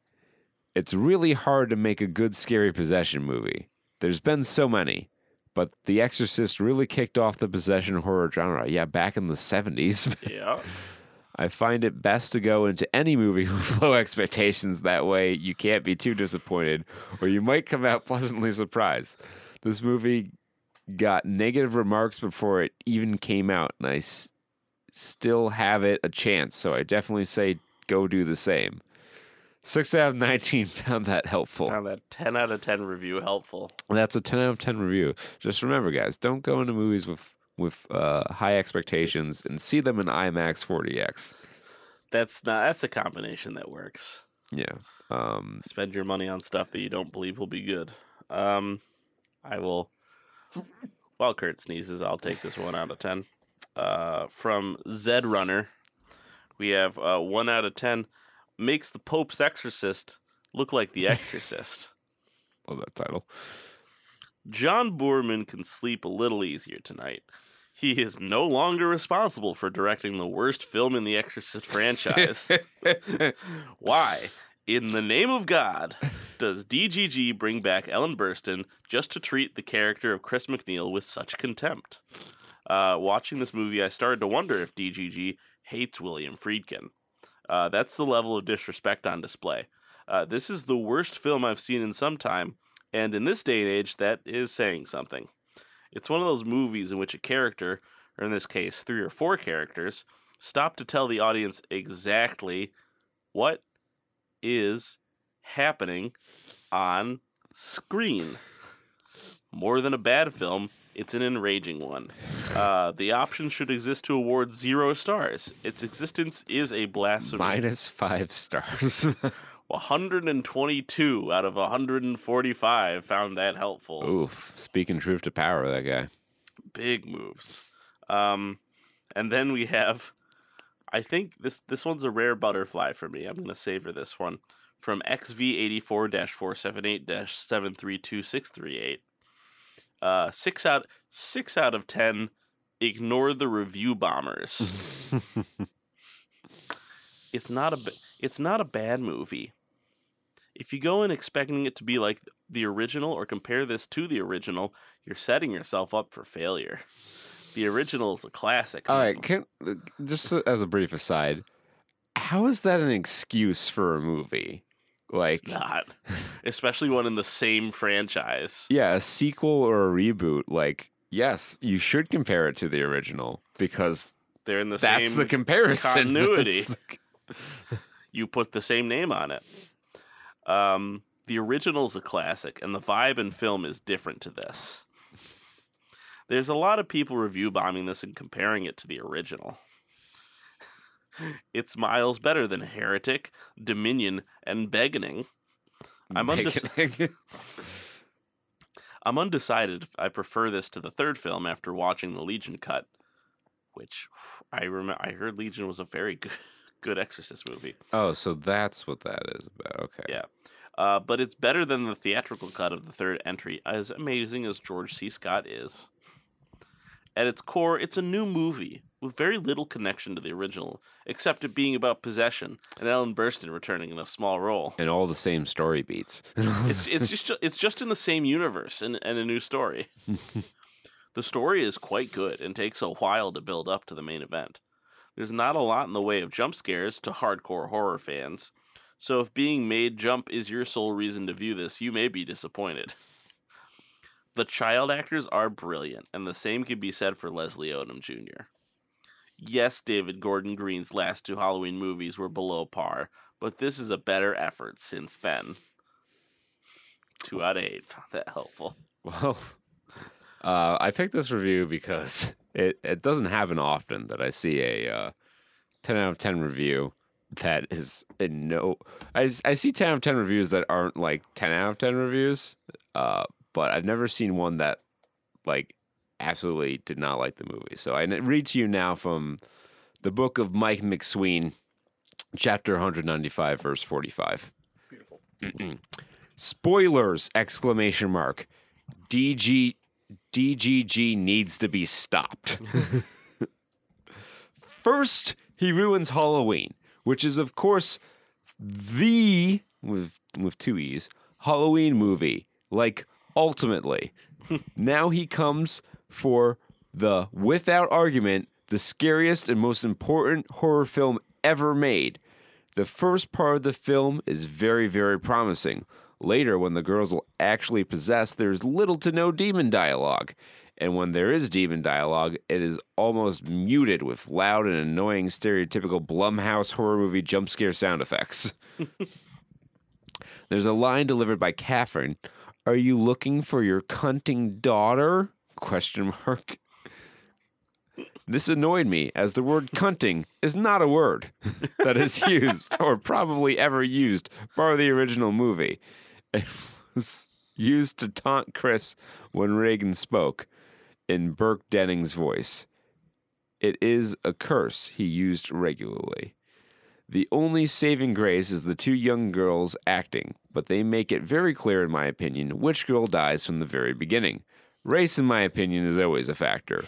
it's really hard to make a good scary possession movie. There's been so many, but The Exorcist really kicked off the possession horror genre. Yeah, back in the 70s. Yeah. I find it best to go into any movie with low expectations. That way, you can't be too disappointed, or you might come out pleasantly surprised. This movie got negative remarks before it even came out, and I s- still have it a chance. So I definitely say go do the same. Six out of nineteen found that helpful. Found that 10 out of 10 review helpful. That's a ten out of ten review. Just remember, guys, don't go into movies with with uh, high expectations and see them in IMAX 4DX. That's not. That's a combination that works. Yeah. Um, Spend your money on stuff that you don't believe will be good. Um, I will. While Kurt sneezes, I'll take this one out of ten. Uh, from Zed Runner, we have uh, one out of ten. Makes the Pope's Exorcist look like the Exorcist. love that title. John Boorman can sleep a little easier tonight. He is no longer responsible for directing the worst film in the Exorcist franchise. Why, in the name of God, does DGG bring back Ellen Burstyn just to treat the character of Chris MacNeil with such contempt? Uh, watching this movie, I started to wonder if DGG hates William Friedkin. Uh, that's the level of disrespect on display. Uh, this is the worst film I've seen in some time, and in this day and age, that is saying something. It's one of those movies in which a character, or in this case, three or four characters, stop to tell the audience exactly what is happening on screen. More than a bad film, it's an enraging one. Uh, the option should exist to award zero stars. Its existence is a blasphemy. Minus five stars. 122 out of 145 found that helpful. Oof. Speaking truth to power, that guy. Big moves. Um, and then we have, I think this this one's a rare butterfly for me. I'm gonna savor this one from XV84-478-732638. Uh, six out six out of ten. Ignore the review bombers. it's not a it's not a bad movie. If you go in expecting it to be like the original or compare this to the original, you're setting yourself up for failure. The original is a classic. All right, can just as a brief aside, how is that an excuse for a movie? Like, it's not, especially one in the same franchise. yeah, a sequel or a reboot. Like, yes, you should compare it to the original because They're in the that's same the comparison. continuity. The- you put the same name on it. Um, the original's a classic, and the vibe and film is different to this. There's a lot of people review bombing this and comparing it to the original. it's miles better than Heretic, Dominion, and Beginning. I'm undec- Making- I'm undecided if I prefer this to the third film after watching the Legion cut, which I remember I heard Legion was a very good good Exorcist movie. oh, so that's what that is about. Okay. Yeah. Uh, but it's better than the theatrical cut of the third entry, as amazing as George C. Scott is. At its core, it's a new movie with very little connection to the original, except it being about possession and Ellen Burstyn returning in a small role. And all the same story beats. It's it's just it's just in the same universe and, and a new story. the story is quite good and takes a while to build up to the main event. There's not a lot in the way of jump scares to hardcore horror fans, so if being made jump is your sole reason to view this, you may be disappointed. The child actors are brilliant, and the same can be said for Leslie Odom Jr. Yes, David Gordon Green's last two Halloween movies were below par, but this is a better effort since then. Two out of eight found that helpful. Well, uh, I picked this review because it, it doesn't happen often that I see a uh, 10 out of 10 review that is in no. I, I see 10 out of 10 reviews that aren't like 10 out of 10 reviews, uh, but I've never seen one that like absolutely did not like the movie. So I read to you now from the book of Mike McSween, chapter 195, verse 45. Beautiful. Spoilers! Exclamation mark. DG DGG needs to be stopped. First, he ruins Halloween, which is of course the with with two e's Halloween movie. Like ultimately, now he comes for the without argument the scariest and most important horror film ever made. The first part of the film is very, very promising. Later, when the girls will actually possess, there's little to no demon dialogue. And when there is demon dialogue, it is almost muted with loud and annoying stereotypical Blumhouse horror movie jump scare sound effects. There's a line delivered by Catherine. Are you looking for your cunting daughter? Question mark. This annoyed me as the word cunting is not a word that is used or probably ever used bar the original movie. It was used to taunt Chris when Regan spoke in Burke Denning's voice. It is a curse he used regularly. The only saving grace is the two young girls acting, but they make it very clear, in my opinion, which girl dies from the very beginning. Race, in my opinion, is always a factor.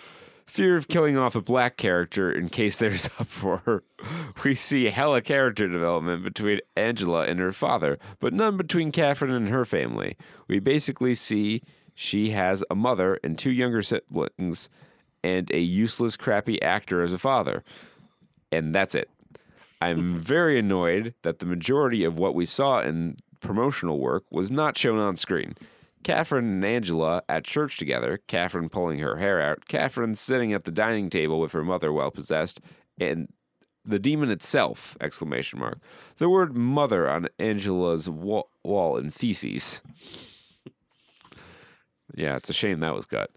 Fear of killing off a black character in case there's uproar. We see hella character development between Angela and her father, but none between Catherine and her family. We basically see she has a mother and two younger siblings and a useless, crappy actor as a father. And that's it. I'm very annoyed that the majority of what we saw in promotional work was not shown on screen. Catherine and Angela at church together, Catherine pulling her hair out, Catherine sitting at the dining table with her mother well possessed, and the demon itself! Exclamation mark. The word mother on Angela's wa- wall in feces. yeah, it's a shame that was cut.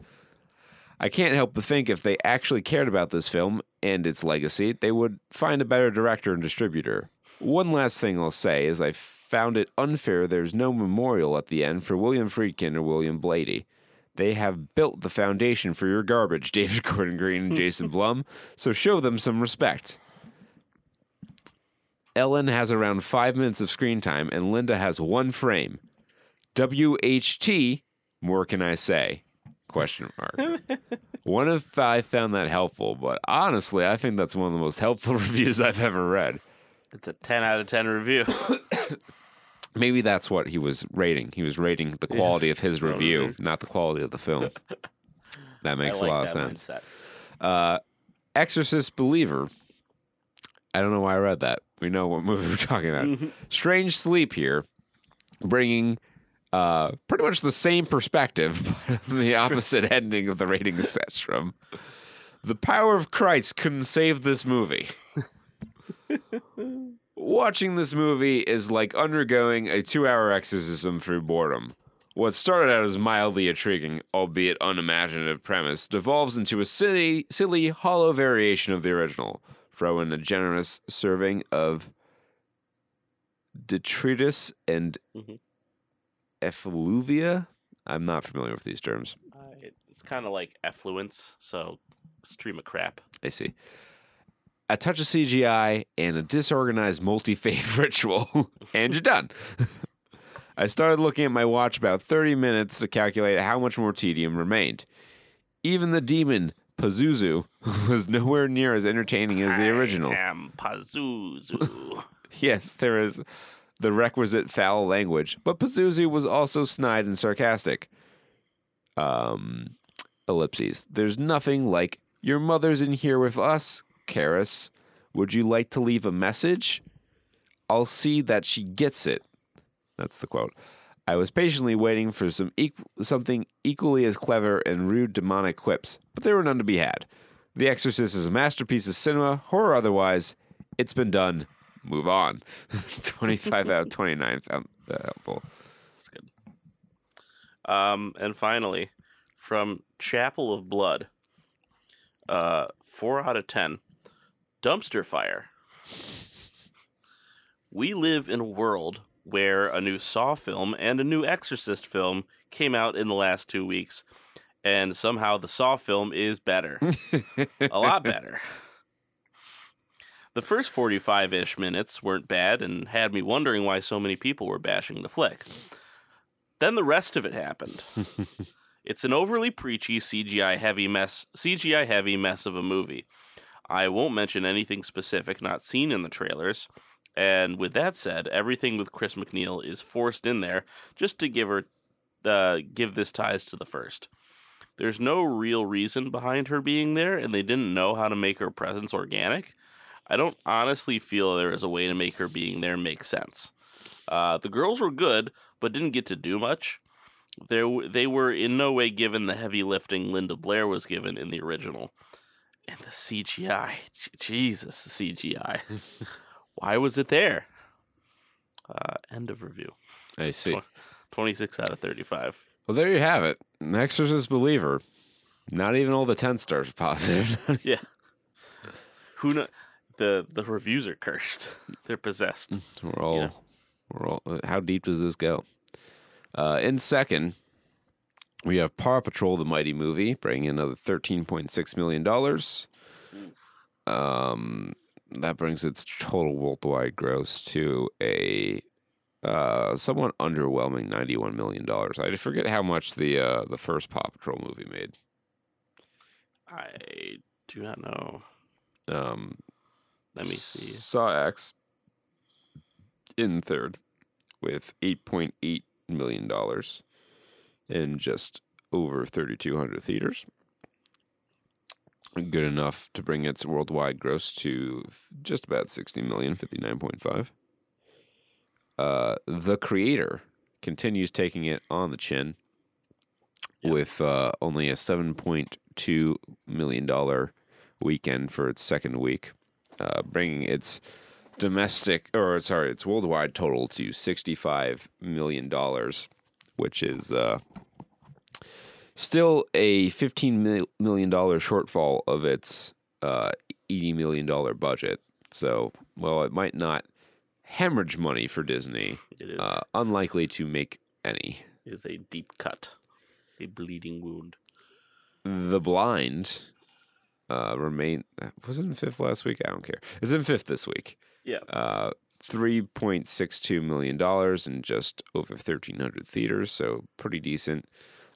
I can't help but think if they actually cared about this film and its legacy, they would find a better director and distributor. One last thing I'll say is I found it unfair there's no memorial at the end for William Friedkin or William Blatty. They have built the foundation for your garbage, David Gordon Green and Jason Blum, so show them some respect. Ellen has around five minutes of screen time, and Linda has one frame. WHT, more can I say? Question mark. one if I found that helpful, but honestly, I think that's one of the most helpful reviews I've ever read. It's a 10 out of 10 review. Maybe that's what he was rating. He was rating the quality of his review, not the quality of the film. That makes I a like lot of that sense. mindset. Uh, Exorcist Believer. I don't know why I read that. We know what movie we're talking about. Strange Sleep here, bringing uh, pretty much the same perspective, but the opposite ending of the rating spectrum. The power of Christ couldn't save this movie. Watching this movie is like undergoing a two hour exorcism through boredom. What started out as mildly intriguing, albeit unimaginative premise, devolves into a silly, silly, hollow variation of the original. Throw in a generous serving of detritus and Mhm. Effluvia. I'm not familiar with these terms. Uh, it- it's kind of like effluence, so stream of crap. I see. A touch of CGI and a disorganized multi faith ritual, and you're done. I started looking at my watch about 30 minutes to calculate how much more tedium remained. Even the demon, Pazuzu, was nowhere near as entertaining as the original. I am Pazuzu. Yes, there is the requisite foul language, but Pazuzu was also snide and sarcastic. Um, ellipses. There's nothing like your mother's in here with us, Karras. Would you like to leave a message? I'll see that she gets it. That's the quote. I was patiently waiting for some equ- something equally as clever and rude demonic quips, but there were none to be had. The Exorcist is a masterpiece of cinema, horror otherwise. It's been done. Move on. 25 out of 29 found that helpful. That's good. Um, and finally, from Chapel of Blood, uh, four out of ten. Dumpster fire. We live in a world where a new Saw film and a new Exorcist film came out in the last two weeks, and somehow the Saw film is better. a lot better. The first 45 ish minutes weren't bad and had me wondering why so many people were bashing the flick. Then the rest of it happened. it's an overly preachy CGI heavy mess CGI heavy mess of a movie. I won't mention anything specific not seen in the trailers. And with that said, everything with Chris MacNeil is forced in there just to give her uh, give this ties to the first. There's no real reason behind her being there, and they didn't know how to make her presence organic. I don't honestly feel there is a way to make her being there make sense. Uh, the girls were good, but didn't get to do much. There, they were in no way given the heavy lifting Linda Blair was given in the original. And the CGI, Jesus, the CGI. Why was it there? Uh, end of review. I see. 26 out of 35. Well, there you have it. An Exorcist believer. Not even all the 10 stars are positive. Yeah. Who know? The the reviews are cursed. They're possessed. we're all, Yeah. we're all, how deep does this go? Uh, in second, we have Paw Patrol, the mighty movie, bringing another $13.6 million. Um, that brings its total worldwide gross to a uh, somewhat underwhelming $91 million. I forget how much the uh, the first Paw Patrol movie made. I do not know. Um, Let me see. Saw X in third with $8.8 million in just over 3,200 theaters. Good enough to bring its worldwide gross to just about 60 million, 59.5. Uh, the creator continues taking it on the chin with uh, only a $7.2 million weekend for its second week uh, bringing its domestic or sorry, its worldwide total to sixty-five million dollars, which is uh, still a fifteen mil- million dollar shortfall of its uh, eighty million dollar budget. So, well, it might not hemorrhage money for Disney. It is Uh, unlikely to make any. is a deep cut, a bleeding wound. The Blind uh, remain was it in fifth last week? I don't care. It's in fifth this week. Yeah. Uh, three point six two million dollars in just over thirteen hundred theaters, so pretty decent.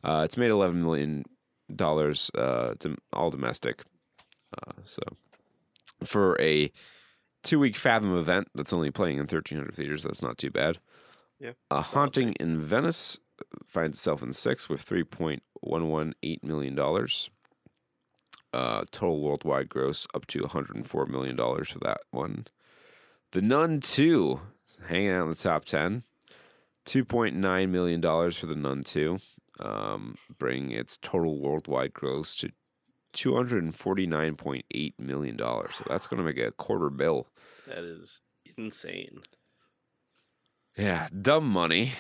Uh, it's made eleven million dollars, uh, all domestic. Uh, so for a two week Fathom event that's only playing in thirteen hundred theaters, that's not too bad. Yeah. A haunting in Venice finds itself in sixth with three point one one eight million dollars. Uh, total worldwide gross up to 104 million dollars for that one. The Nun 2 hanging out in the top 10. $2.9 million for The Nun 2, um, bringing its total worldwide gross to $249.8 million. So that's going to make a quarter bill. That is insane. Yeah, dumb money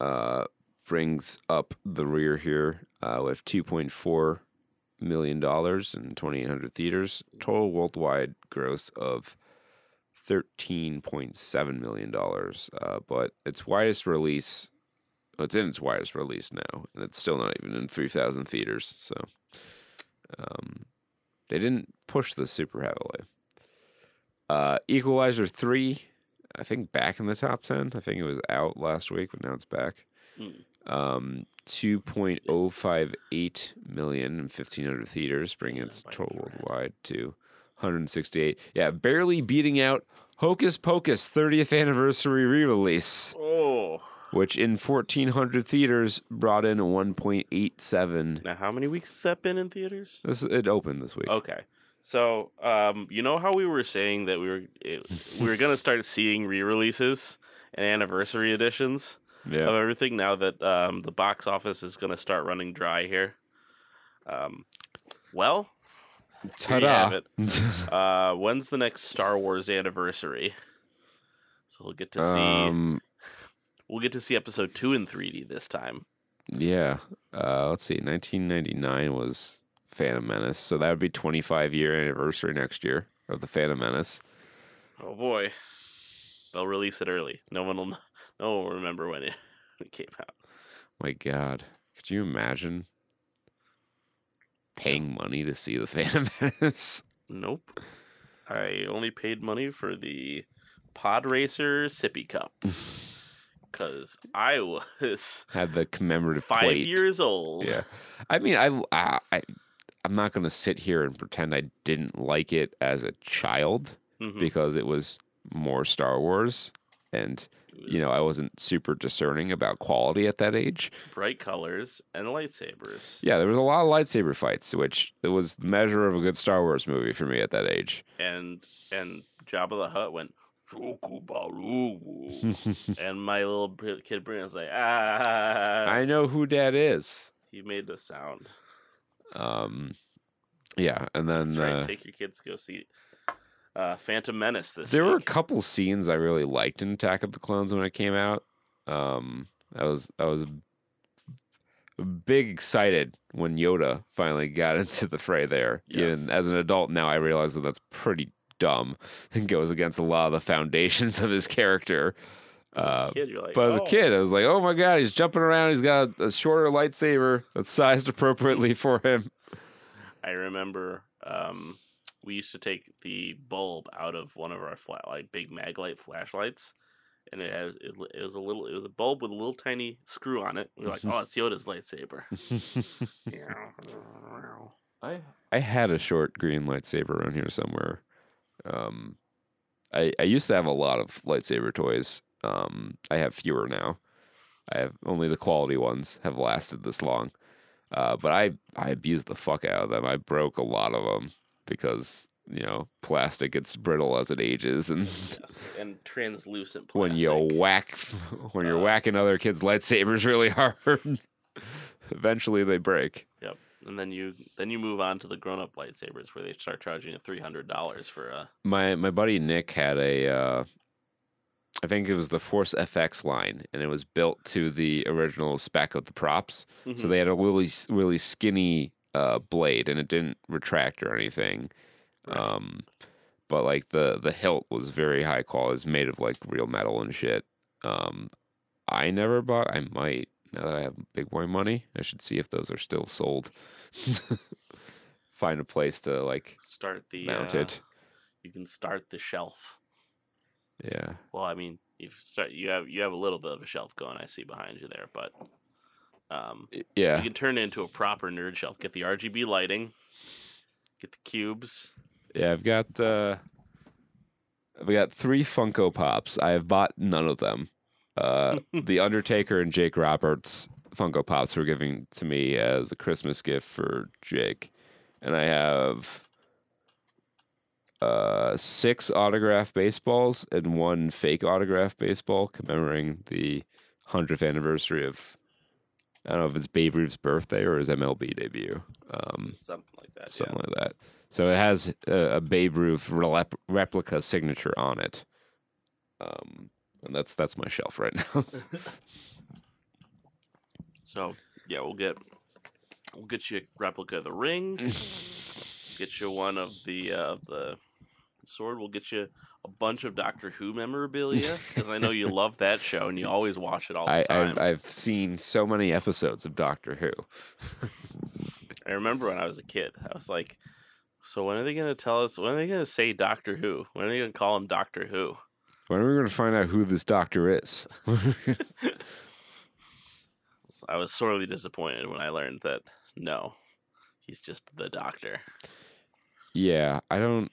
uh, brings up the rear here uh, with $2.4 million dollars in 2,800 theaters. Total worldwide gross of $13.7 million. Uh, but its widest release, well, it's in its widest release now, and it's still not even in 3,000 theaters. So um, they didn't push this super heavily. Uh, Equalizer 3 I think back in the top ten. I think it was out last week, but now it's back. Mm. Um, two point oh five eight million in fifteen hundred theaters, bringing its total worldwide to 168. Yeah, barely beating out Hocus Pocus 30th anniversary re-release, Oh. which in 1400 theaters brought in 1.87. Now, how many weeks has that been in theaters? This it opened this week. Okay. So, um, you know how we were saying that we were it, we were gonna start seeing re-releases and anniversary editions Yeah. of everything now that um, the box office is gonna start running dry here. Um, well, Ta-da. uh, when's the next Star Wars anniversary? So we'll get to see um, we'll get to see Episode two in 3D this time. yeah. Uh, let's see. 1999 was Phantom Menace, so that would be 25 year anniversary next year of the Phantom Menace. Oh boy, they'll release it early. No one will. kn- No one will remember when it, it came out. My God, could you imagine paying money to see the Phantom Menace? Nope. I only paid money for the Pod Racer Sippy Cup because I was Had the commemorative five plate. years old. Yeah, I mean, I, I, I I'm not gonna sit here and pretend I didn't like it as a child Mhm. because it was more Star Wars, and you know I wasn't super discerning about quality at that age. bright colors and lightsabers. Yeah, there was a lot of lightsaber fights, which it was the measure of a good Star Wars movie for me at that age. And and Jabba the Hutt went. And my little kid brain was like, ah. I know who Dad is. he made the sound. Um, yeah, and then right. uh, Take your kids to go see uh, Phantom Menace this there were a couple scenes I really liked in Attack of the Clones when it came out. Um, I was I was big excited when Yoda finally got into the fray there. Yes. Even as an adult now, I realize that that's pretty dumb and goes against a lot of the foundations of his character. A Uh, kid, like, but as a "Oh." kid, I was like, "Oh my god, he's jumping around! He's got a shorter lightsaber that's sized appropriately for him." I remember um, we used to take the bulb out of one of our flat, like big maglite flashlights, and it has it, it was a little it was a bulb with a little tiny screw on it. We were like, oh, it's Yoda's lightsaber. I I had a short green lightsaber around here somewhere. Um, I I used to have a lot of lightsaber toys. Um, I have fewer now. I have only the quality ones have lasted this long. Uh, but I I abused the fuck out of them. I broke a lot of them because you know plastic gets brittle as it ages, and yes, and translucent plastic. when you whack when you're Uh. whacking other kids' lightsabers really hard, eventually they break. Yep. And then you then you move on to the grown up lightsabers where they start charging you three hundred dollars for a my my buddy Nick had a uh I think it was the Force FX line and it was built to the original spec of the props. Mm-hmm. So they had a really really skinny uh blade and it didn't retract or anything. Right. Um but like the the hilt was very high quality. It was made of like real metal and shit. Um I never bought I might now that I have big boy money. I should see if those are still sold. Find a place to like start the mount uh, it. You can start the shelf. Yeah. Well, I mean, you start you have you have a little bit of a shelf going. I see behind you there, but um, Yeah. you can turn it into a proper nerd shelf. Get the RGB lighting, get the cubes. Yeah, I've got uh I've got three Funko Pops. I have bought none of them. Uh The Undertaker and Jake Roberts Funko Pops were given to me as a Christmas gift for Jake. And I have uh six autograph baseballs and one fake autograph baseball commemorating the 100th anniversary of I don't know if it's Babe Ruth's birthday or his MLB debut. Um Something like that. something like that. So it has a, a Babe Ruth relep- replica signature on it. Um, and that's that's my shelf right now. So yeah, we'll get we'll get you a replica of the ring. get you one of the uh, the sword. We'll get you a bunch of Doctor Who memorabilia because I know you love that show and you always watch it all the I, time. I've, I've seen so many episodes of Doctor Who. I remember when I was a kid, I was like, "So when are they going to tell us? When are they going to say Doctor Who? When are they going to call him Doctor Who?" When are we going to find out who this doctor is? I was sorely disappointed when I learned that no, he's just the doctor. yeah, I don't.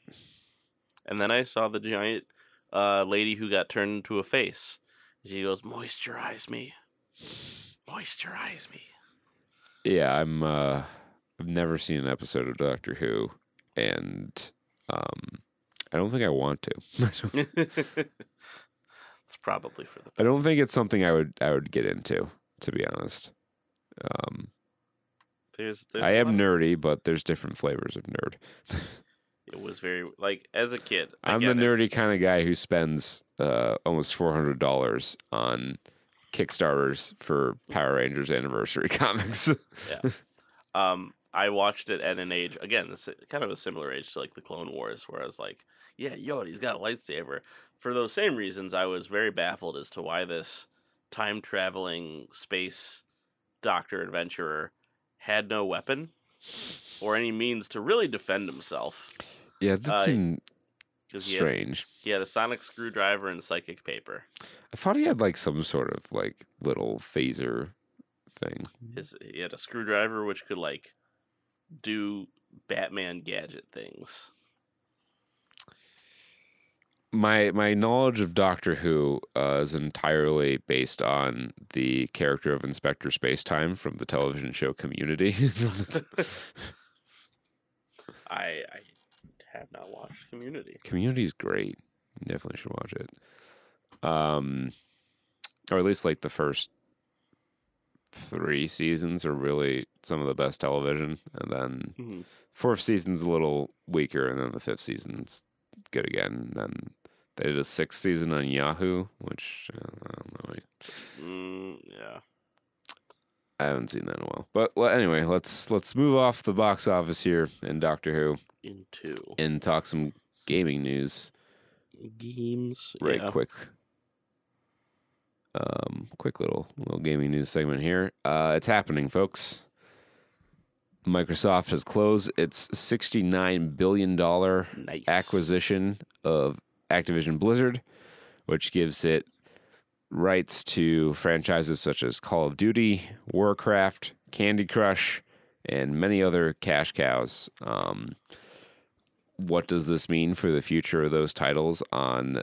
And then I saw the giant uh, lady who got turned into a face. She goes, "Moisturize me, moisturize me." Yeah, I'm. uh I've never seen an episode of Doctor Who, and um, I don't think I want to. it's probably for the. I don't think it's something I would I would get into, to be honest. Um, There's, there's I am nerdy, but there's different flavors of nerd. It was very like as a kid. I'm the nerdy kind of guy who spends uh, almost four hundred dollars on Kickstarters for Power Rangers anniversary comics. Um, I watched it at an age again, this kind of a similar age to like the Clone Wars, where I was like, "Yeah, yo, he's got a lightsaber." For those same reasons, I was very baffled as to why this time traveling space doctor adventurer had no weapon or any means to really defend himself. Yeah, that Uh, seemed 'Cause he had, strange. he had a sonic screwdriver and psychic paper. I thought he had like some sort of like little phaser thing. His he had a screwdriver which could like do Batman gadget things. My my knowledge of Doctor Who uh, is entirely based on the character of Inspector Spacetime from the television show Community. I I have not watched Community. Community is great. You definitely should watch it. Um, or at least like the first three seasons are really some of the best television, and then Mm-hmm. fourth season's a little weaker, and then the fifth season's good again. And then they did a sixth season on Yahoo, which uh, I don't know. Mm, yeah. I haven't seen that in a while. But well, anyway, let's let's move off the box office here in Doctor Who Into and talk some gaming news. games. right yeah. quick um quick little little gaming news segment here uh it's happening folks microsoft has closed its 69 billion dollar Nice acquisition of activision blizzard which gives it rights to franchises such as call of duty warcraft candy crush and many other cash cows um what does this mean for the future of those titles on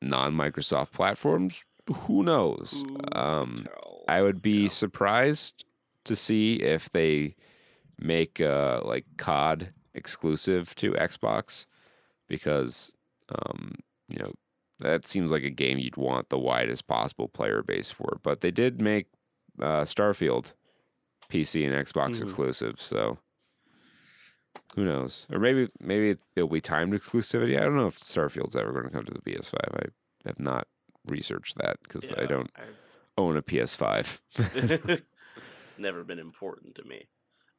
non-Microsoft platforms? Who knows? Um, I would be surprised to see if they make uh, like COD exclusive to Xbox because um, you know that seems like a game you'd want the widest possible player base for. But they did make uh, Starfield PC and Xbox Mhm. exclusive, so who knows? Or maybe maybe it'll be timed exclusivity. I don't know if Starfield's ever going to come to the PS5. I have not researched that because I don't own a PS5. Never been important to me.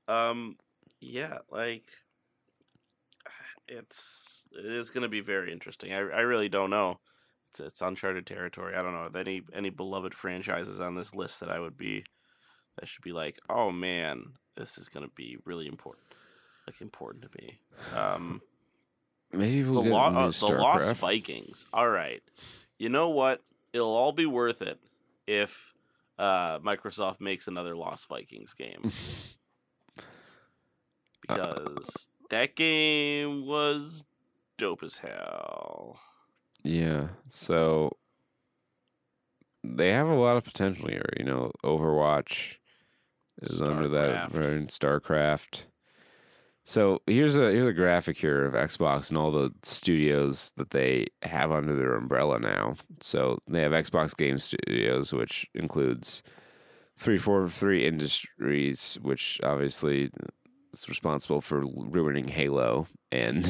Um, yeah, like it's it is going to be very interesting. I I really don't know. It's it's uncharted territory. I don't know any any beloved franchises on this list that I would be that should be like, oh man, this is going to be really important. Like important to me. Um, maybe we'll the, get lo- uh, the Lost Vikings. All right. You know what? It'll all be worth it if uh, Microsoft makes another Lost Vikings game. because that game was dope as hell. Yeah. So they have a lot of potential here. You know, Overwatch is under that StarCraft. right? StarCraft. So here's a here's a graphic here of Xbox and all the studios that they have under their umbrella now. So they have Xbox Game Studios, which includes 343 Industries, which obviously is responsible for ruining Halo and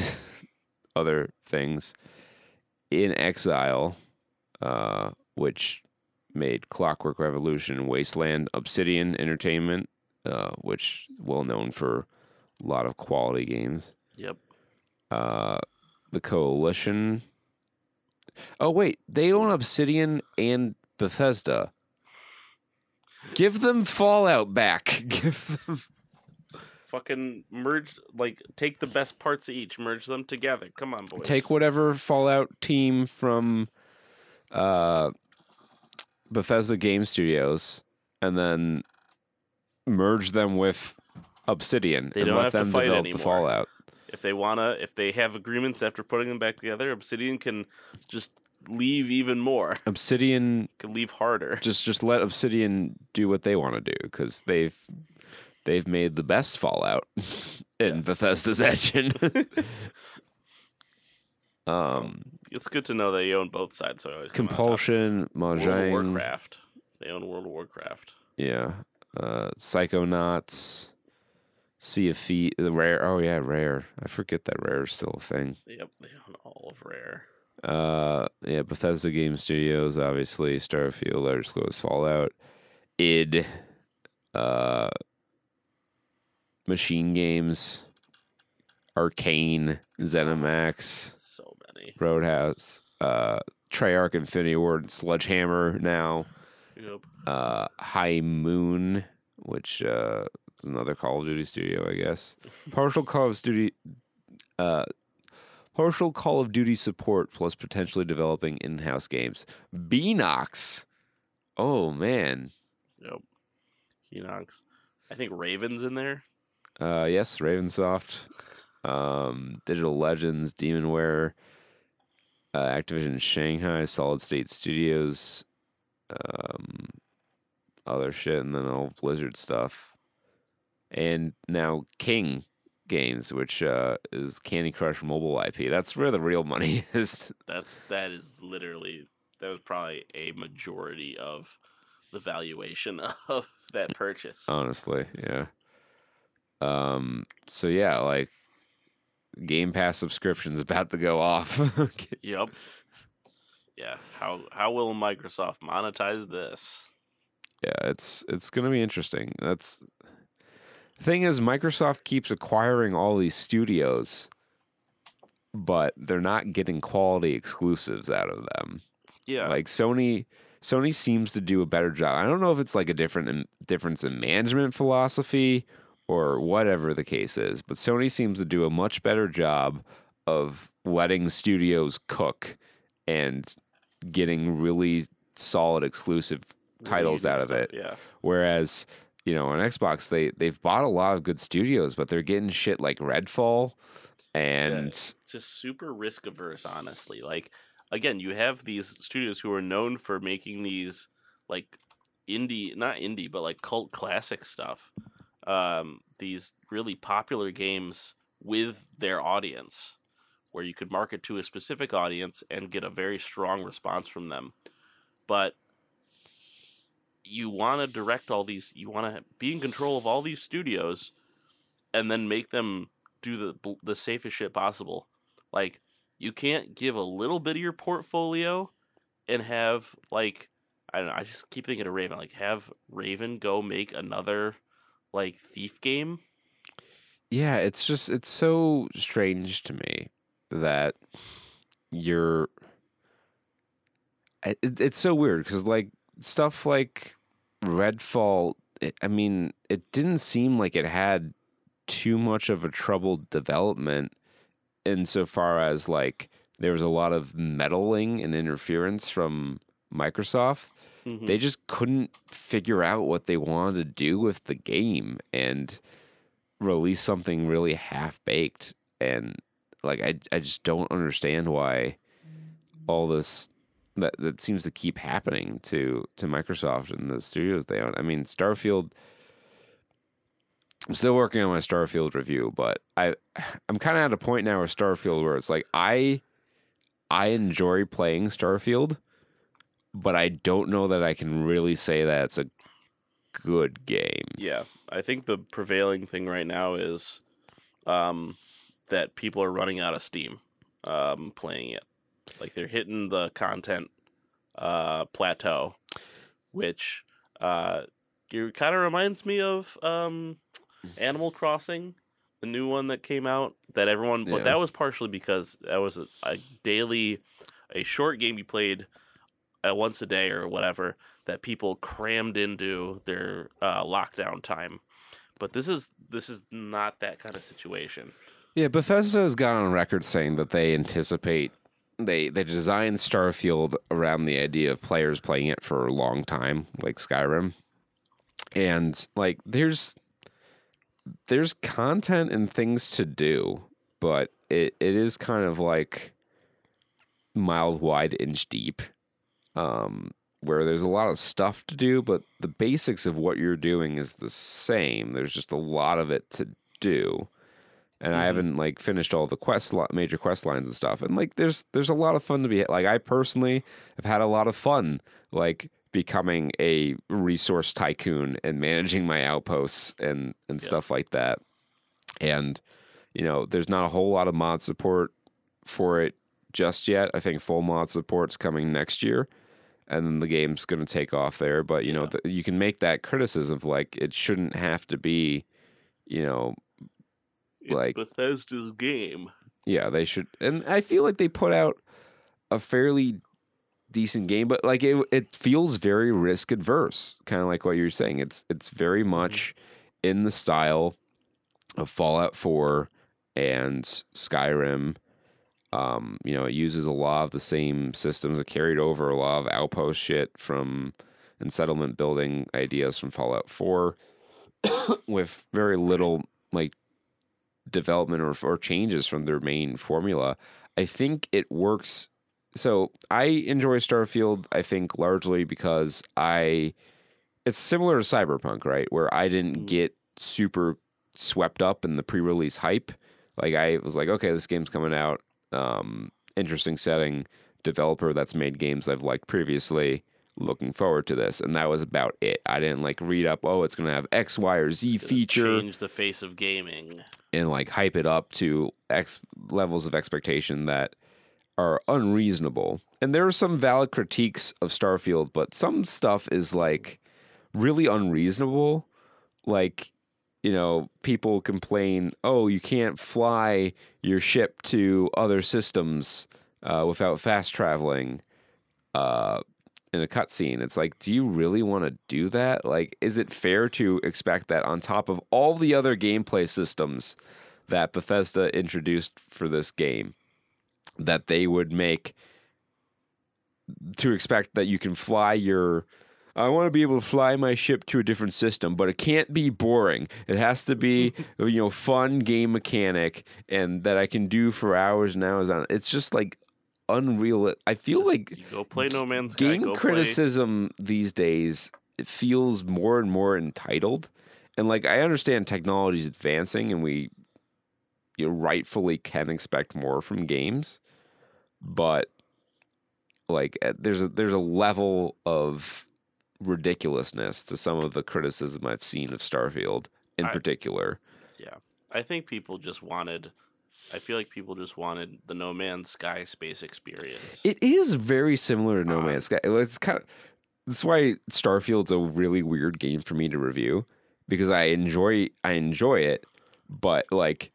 other things. inXile, uh, which made Clockwork Revolution, Wasteland, Obsidian Entertainment, uh, which well known for a lot of quality games. Yep. Uh, the Coalition. Oh wait, they own Obsidian and Bethesda. Give them Fallout back. Give them fucking merge like take the best parts of each, merge them together. Come on, boys. Take whatever Fallout team from uh, Bethesda Game Studios and then merge them with Obsidian They and don't let have to fight develop the anymore. Fallout. if they wanna if they have agreements after putting them back together, Obsidian can just leave even more. Obsidian Can leave harder. just just let Obsidian do what they want to do because they've they've made the best Fallout in Yes. Bethesda's engine. um, It's good to know they own both sides. So I always come out on. Compulsion, World of Warcraft. They own World of Warcraft. yeah, uh, Psychonauts, Sea of Thieves, the Rare. Oh yeah, Rare. I forget that Rare is still a thing. Yep, they own all of Rare. Uh, yeah, Bethesda Game Studios, obviously, Starfield, Elder Scrolls Fallout, id, uh, Machine Games, Arcane, ZeniMax, So many. Roadhouse, uh, Treyarch Infinity Ward, Sledgehammer now, Yep. uh, High Moon, which uh, is another Call of Duty studio, I guess. Partial Call of Duty, uh, partial Call of Duty support plus potentially developing in-house games. Beenox. Oh man. Yep. Enox. I think Raven's in there. Uh, yes, Ravensoft, um, Digital Legends, Demonware, uh, Activision Shanghai, Solid State Studios, um, other shit, and then all Blizzard stuff, and now King Games, which uh, is Candy Crush mobile IP. That's where the real money is. That's that is literally that was probably a majority of the valuation of that purchase. honestly yeah um so yeah like game pass subscriptions about to go off Yep. Yeah. How how will Microsoft monetize this? yeah it's it's gonna be interesting that's thing is microsoft keeps acquiring all these studios but they're not getting quality exclusives out of them Yeah. Like Sony, Sony seems to do a better job. I don't know if it's like a different in, difference in management philosophy or whatever the case is, but Sony seems to do a much better job of letting studios cook and getting really solid exclusive titles out of stuff, it. Yeah. Whereas, you know, on Xbox they they've bought a lot of good studios, but they're getting shit like Redfall and Just super risk averse, honestly. Like again, you have these studios who are known for making these like indie not indie, but like cult classic stuff. Um, these really popular games with their audience where you could market to a specific audience and get a very strong response from them. But you want to direct all these you want to be in control of all these studios and then make them do the the safest shit possible like you can't give a little bit of your portfolio and have like i don't know i just keep thinking of raven like have raven go make another like thief game Yeah, it's just it's so strange to me that you're. It, it's so weird because like stuff like Redfall. It, I mean, it didn't seem like it had too much of a troubled development insofar as like there was a lot of meddling and interference from Microsoft Mhm. they just couldn't figure out what they wanted to do with the game and release something really half baked and like I I just don't understand why all this that that seems to keep happening to to Microsoft and the studios they own. I mean Starfield I'm still working on my Starfield review, but I I'm kind of at a point now with Starfield where it's like I I enjoy playing Starfield, but I don't know that I can really say that it's a good game. yeah i think the prevailing thing right now is um that people are running out of steam um playing it like they're hitting the content uh plateau which uh kind of reminds me of um animal crossing the new one that came out that everyone but Yeah. that was partially because that was a, a daily a short game you played uh, once a day or whatever that people crammed into their uh, lockdown time But this is this is not that kind of situation. Yeah, Bethesda has gone on record saying that they anticipate they they designed Starfield around the idea of players playing it for a long time, like Skyrim. And like there's there's content and things to do, but it, it is kind of like mild wide inch deep. Um where there's a lot of stuff to do, but the basics of what you're doing is the same. There's just a lot of it to do and I haven't like finished all the quest li- major quest lines and stuff. And like, there's there's a lot of fun to be like. I personally have had a lot of fun like becoming a resource tycoon and managing my outposts and and Yeah. stuff like that. And you know, there's not a whole lot of mod support for it just yet. I think full mod support's coming next year. And then the game's going to take off there, but you know Yeah. th- you can make that criticism of like it shouldn't have to be, you know, It's Like- Bethesda's game. Yeah, they should. And I feel like they put out a fairly decent game, but like it, it feels very risk adverse, kind of like what you're saying. It's it's very mm-hmm. much in the style of Fallout 4 and Skyrim. Um, you know, it uses a lot of the same systems. It carried over a lot of outpost shit from and settlement building ideas from Fallout 4 with very little like development or, or changes from their main formula. I think it works. So I enjoy Starfield. I think largely because I, it's similar to Cyberpunk, right? Where I didn't Mm. get super swept up in the pre-release hype. Like I was like, okay, this game's coming out. Um, interesting setting. Developer that's made games I've liked previously. Looking forward to this, and that was about it. I didn't like read up. Oh, it's gonna have X, Y, or Z feature change the face of gaming. and like hype it up to X levels of expectation that are unreasonable. And there are some valid critiques of Starfield, but some stuff is like really unreasonable. Like, you know, people complain, oh, you can't fly your ship to other systems uh, without fast traveling uh, in a cutscene. It's like, do you really want to do that? Like, is it fair to expect that on top of all the other gameplay systems that Bethesda introduced for this game, that they would make to expect that you can fly your I want to be able to fly my ship to a different system, but it can't be boring. It has to be, you know, fun game mechanic and that I can do for hours and hours on. It's just like unreal. I feel Just- like you go play No Man's Sky. game criticism these days it feels more and more entitled and like i understand technology is advancing and we you know, rightfully can expect more from games but like there's a there's a level of ridiculousness to some of the criticism i've seen of starfield in I- particular Yeah, I think people just wanted. I feel like people just wanted the No Man's Sky space experience. It is very similar to No Uh, Man's Sky. It's kind of that's why Starfield's a really weird game for me to review because I enjoy I enjoy it, but like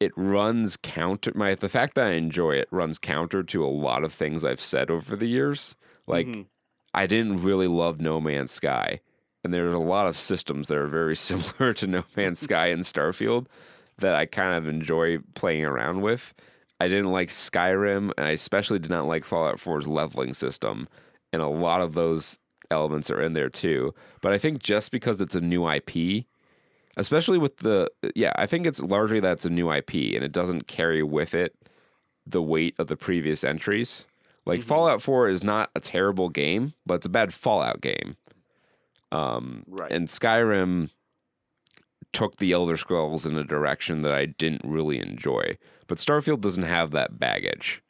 it runs counter my the fact that I enjoy it runs counter to a lot of things I've said over the years. Like Mhm. I didn't really love No Man's Sky, and there's a lot of systems that are very similar to No Man's Sky and Starfield that I kind of enjoy playing around with. I didn't like Skyrim, and I especially did not like Fallout 4's leveling system, and a lot of those elements are in there too. But I think just because it's a new IP, especially with the yeah, I think it's largely that it's a new IP and it doesn't carry with it the weight of the previous entries. Like Mhm. Fallout 4 is not a terrible game, but it's a bad Fallout game. Um, Right. And Skyrim took the Elder Scrolls in a direction that I didn't really enjoy. But Starfield doesn't have that baggage.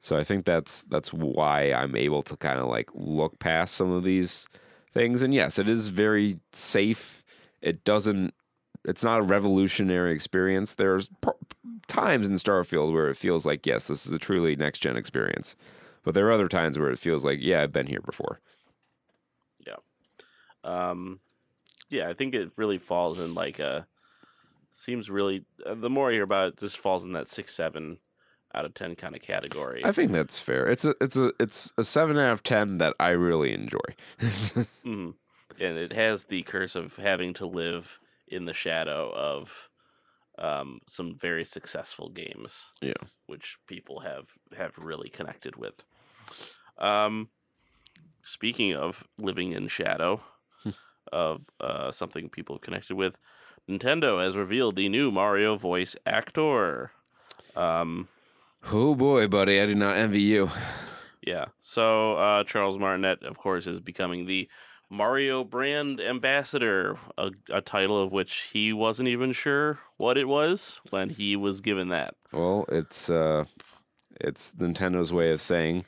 So I think that's that's why I'm able to kind of like look past some of these things. And yes, it is very safe. It doesn't. It's not a revolutionary experience. There's p- times in Starfield where it feels like yes, this is a truly next gen experience. But there are other times where it feels like yeah, I've been here before. Yeah, um, yeah, I think it really falls in like a. Seems really. Uh, the more I hear about it, it just falls in that six seven out of ten kind of category. I think that's fair. It's a it's a it's a seven out of ten that I really enjoy. Mhm. And it has the curse of having to live in the shadow of um, some very successful games. Yeah. which people have have really connected with. Um, speaking of living in shadow of uh, something people connected with, Nintendo has revealed the new Mario voice actor. Um, Oh boy, buddy, I do not envy you. yeah, so uh, Charles Martinet, of course, is becoming the Mario brand ambassador, a, a title of which he wasn't even sure what it was when he was given that. Well, it's uh, it's Nintendo's way of saying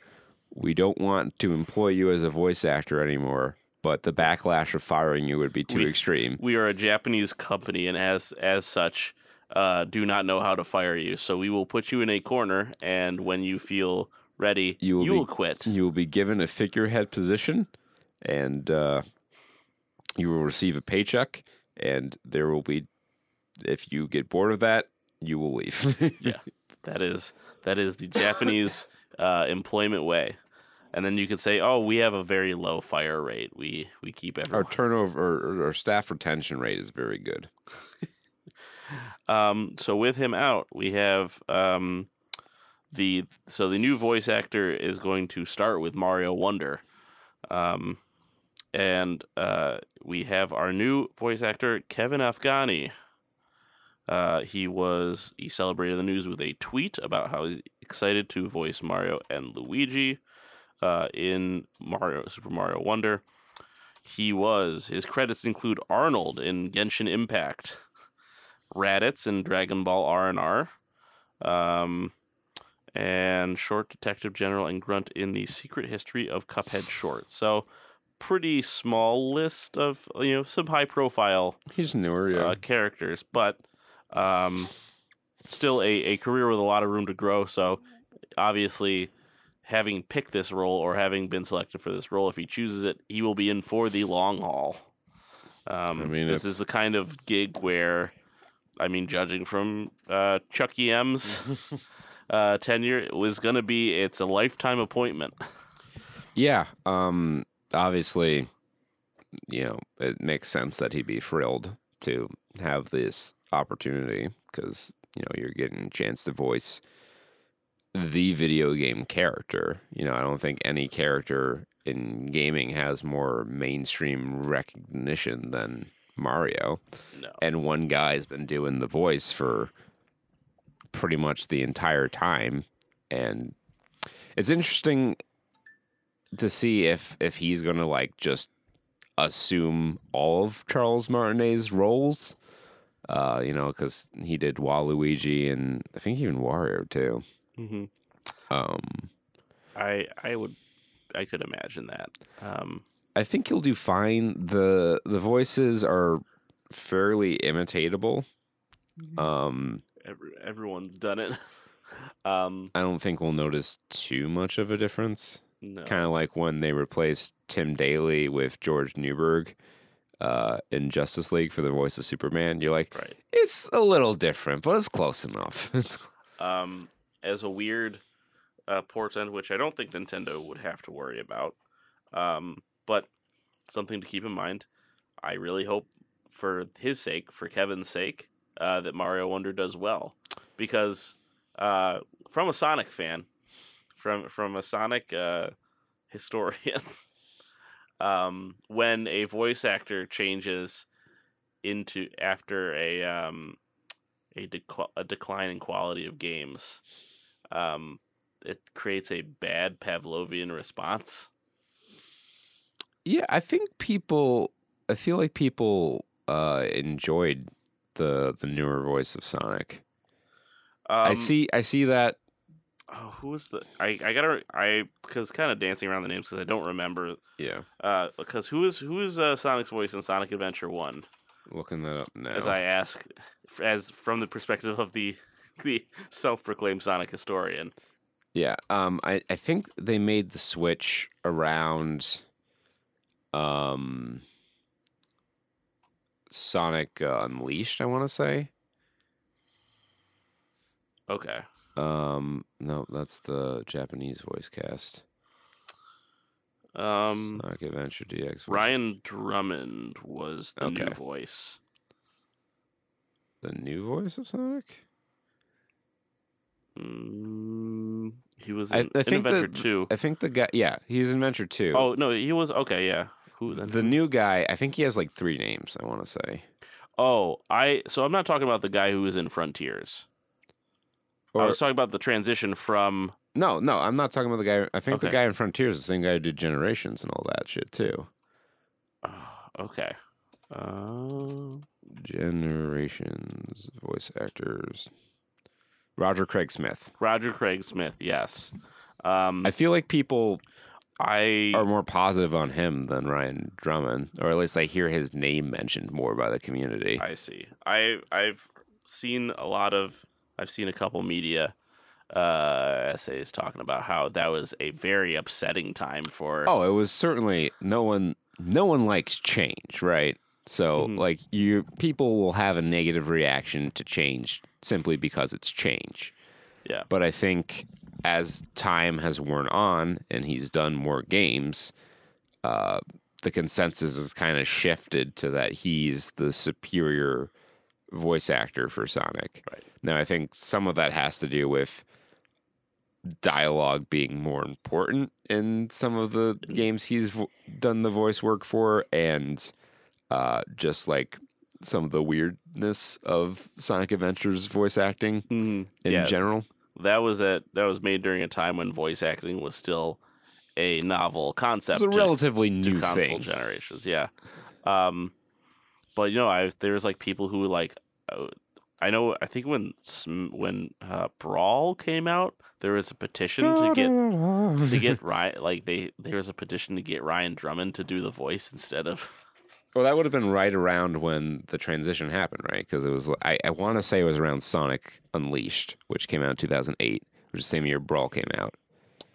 we don't want to employ you as a voice actor anymore, but the backlash of firing you would be too We- extreme. we are a Japanese company, and as as such, uh, do not know how to fire you. So we will put you in a corner, and when you feel ready, You you will will, quit. You will be given a figurehead position, and uh, you will receive a paycheck, and there will be, if you get bored of that, you will leave. Yeah. That is that is the Japanese uh, employment way. And then you could say, "Oh, we have a very low fire rate. We we keep our everyone." turnover, or our staff retention rate is very good. Um, so with him out, we have um, the so the new voice actor is going to start with Mario Wonder, um, and uh, we have our new voice actor Kevin Afghani. Uh, he was he celebrated the news with a tweet about how he's excited to voice Mario and Luigi uh, in Mario Super Mario Wonder. He was his credits include Arnold in Genshin Impact. Raditz in Dragon Ball R and R, um, and Short Detective General and Grunt in the Secret History of Cuphead short. So, pretty small list of you know some high profile He's newer, yeah. uh, characters, but um, still a, a career with a lot of room to grow. So, obviously, having picked this role or having been selected for this role, if he chooses it, he will be in for the long haul. Um, I mean, this it's- is the kind of gig where, I mean, judging from uh, Chucky M's uh, tenure, it was going to be it's a lifetime appointment. Yeah. Um obviously, you know, it makes sense that he'd be thrilled to have this opportunity because, you know, you're getting a chance to voice the video game character. You know, I don't think any character in gaming has more mainstream recognition than Mario. No. And one guy's been doing the voice for pretty much the entire time. And it's interesting to see if if he's gonna like just assume all of Charles Martinet's roles. Uh, you know, because he did Waluigi and I think even Wario too. hmm Um, I I would I could imagine that. Um, I think he'll do fine. the The voices are fairly imitatable. Um, every, everyone's done it. um, I don't think we'll notice too much of a difference. No. Kind of like when they replaced Tim Daly with George Newbern uh, in Justice League for the voice of Superman. You're like, right. it's a little different, but it's close enough. It's, um, as a weird uh, portent, which I don't think Nintendo would have to worry about. Um, but something to keep in mind. I really hope, for his sake, for Kevin's sake, uh, that Mario Wonder does well, because uh, from a Sonic fan, from from a Sonic uh, historian, um, when a voice actor changes into after a um, a, a decline in quality of games, um, it creates a bad Pavlovian response. yeah, I think people. I feel like people uh, enjoyed the the newer voice of Sonic. Um, I see. I see that. Oh, who was the? I I gotta I because kind of dancing around the names because I don't remember. Yeah, Uh, because who is who is uh, Sonic's voice in Sonic Adventure One? looking that up now. As I ask, as from the perspective of the the self-proclaimed Sonic historian. Yeah, um, I, I think they made the switch around, um, Sonic uh, Unleashed. I want to say. Okay. Um, no, that's the Japanese voice cast. Um, Sonic Adventure DX. Ryan Drummond was the new voice. the new voice of Sonic? Mm, he was I- in, I in think Adventure the- Two. I think the guy. Yeah, he's in Adventure Two. Oh no, he was okay. Yeah, who then? the new guy. I think he has like three names. I want to say. Oh, I. So I'm not talking about the guy who was in Frontiers. I was talking about the transition from. no, no, I'm not talking about the guy. I think the guy in Frontiers is the same guy who did Generations and all that shit too. Oh, okay. Uh, Generations voice actors. Roger Craig Smith. Roger Craig Smith. Yes. Um, I feel like people I are more positive on him than Ryan Drummond, or at least I hear his name mentioned more by the community. I see. I I've seen a lot of I've seen a couple media uh essays talking about how that was a very upsetting time for Oh, it was certainly no one. No one likes change, right? So, Mhm. like, you people will have a negative reaction to change simply because it's change. Yeah. But I think as time has worn on and he's done more games, uh, the consensus has kind of shifted to that he's the superior voice actor for Sonic. Right. Now, I think some of that has to do with dialogue being more important in some of the games he's vo- done the voice work for, and uh, just like some of the weirdness of Sonic Adventures voice acting Mhm. in yeah, general. that was at that was made during a time when voice acting was still a novel concept It's a to- relatively to new console thing. generations. Yeah. Um, but you know, I there's like people who like, uh, I know. I think when when uh, Brawl came out, there was a petition to get to get Ryan like they there was a petition to get Ryan Drummond to do the voice instead of Well, that would have been right around when the transition happened, right? Because it was, I, I want to say it was around Sonic Unleashed, which came out in 2008, which is the same year Brawl came out.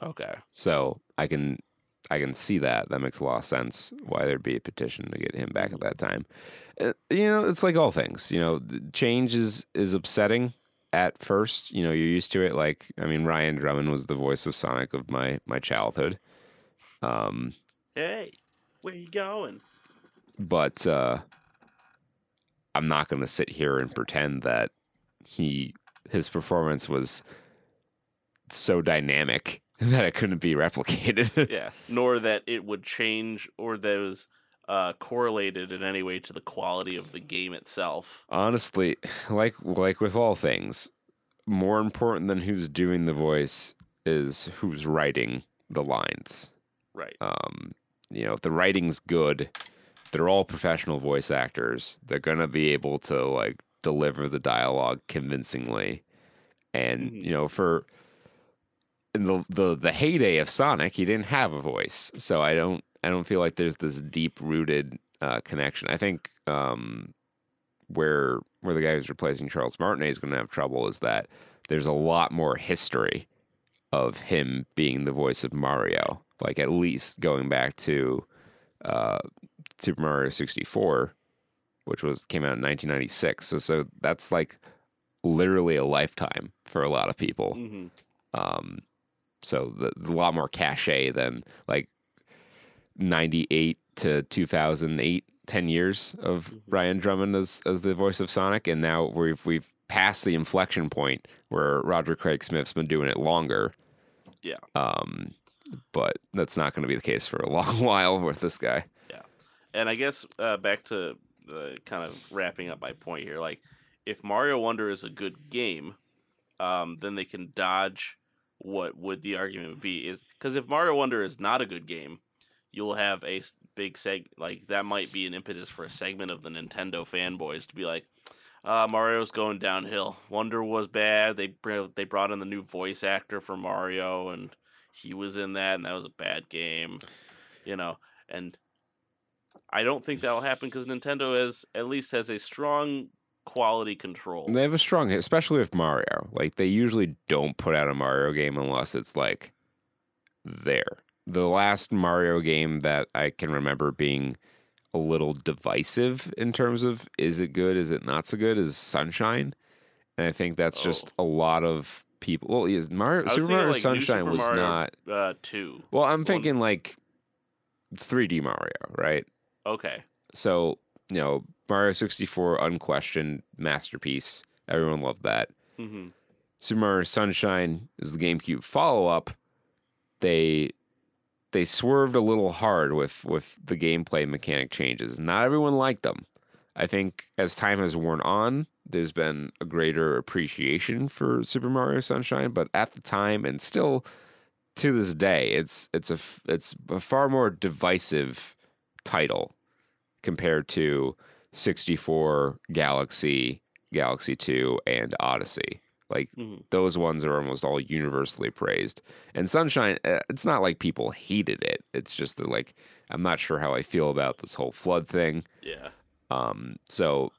okay. So I can, I can see that. That makes a lot of sense. Why there'd be a petition to get him back at that time. Uh, you know, it's like all things. You know, change is is upsetting at first. You know, you're used to it. Like, I mean, Ryan Drummond was the voice of Sonic of my my childhood. Um, Hey, where you going? but uh, I'm not going to sit here and pretend that he his performance was so dynamic that it couldn't be replicated. Yeah. Nor that it would change or that it was uh, correlated in any way to the quality of the game itself. Honestly, like like with all things, more important than who's doing the voice is who's writing the lines. Right. Um, you know, if the writing's good, they're all professional voice actors. They're gonna be able to like deliver the dialogue convincingly. And Mhm. you know, for in the, the the heyday of Sonic, he didn't have a voice, so I don't I don't feel like there's this deep rooted uh, connection. I think um, where where the guy who's replacing Charles Martinet is going to have trouble is that there's a lot more history of him being the voice of Mario, like at least going back to uh, Super Mario 64, which was came out in 1996. So so that's like literally a lifetime for a lot of people. hmm Um, so the, a lot more cachet than like 98 to 2008, 10 years of Mhm. Ryan Drummond as, as the voice of Sonic. And now we've, we've passed the inflection point where Roger Craig Smith's been doing it longer. Yeah. Um, but that's not going to be the case for a long while with this guy. Yeah. And I guess uh, back to uh, kind of wrapping up my point here, like if Mario Wonder is a good game, um, then they can dodge what would the argument be is because if Mario Wonder is not a good game, you'll have a big seg like that might be an impetus for a segment of the Nintendo fanboys to be like, uh, Mario's going downhill. Wonder was bad. They they brought in the new voice actor for Mario, and he was in that, and that was a bad game. You know, and I don't think that'll happen because Nintendo has at least has a strong quality control. They have a strong hit, especially with Mario. Like they usually don't put out a Mario game unless it's like there. The last Mario game that I can remember being a little divisive in terms of is it good, is it not so good, is Sunshine. And I think that's just a lot of people. Well, yes, Mario Super Mario like, Sunshine Super was Mario not. Uh, two. Well, I'm One- thinking like 3D Mario, right? Okay. So, you know, Mario 64 unquestioned masterpiece. Everyone loved that. hmm Super Mario Sunshine is the GameCube follow up. They they swerved a little hard with with the gameplay mechanic changes. Not everyone liked them. I think as time has worn on, there's been a greater appreciation for Super Mario Sunshine, but at the time and still to this day, it's it's a it's a far more divisive title compared to 64, Galaxy, Galaxy 2 and Odyssey. Like hmm those ones are almost all universally praised. And Sunshine, uh, it's not like people hated it. It's just that like I'm not sure how I feel about this whole flood thing. Yeah. Um, so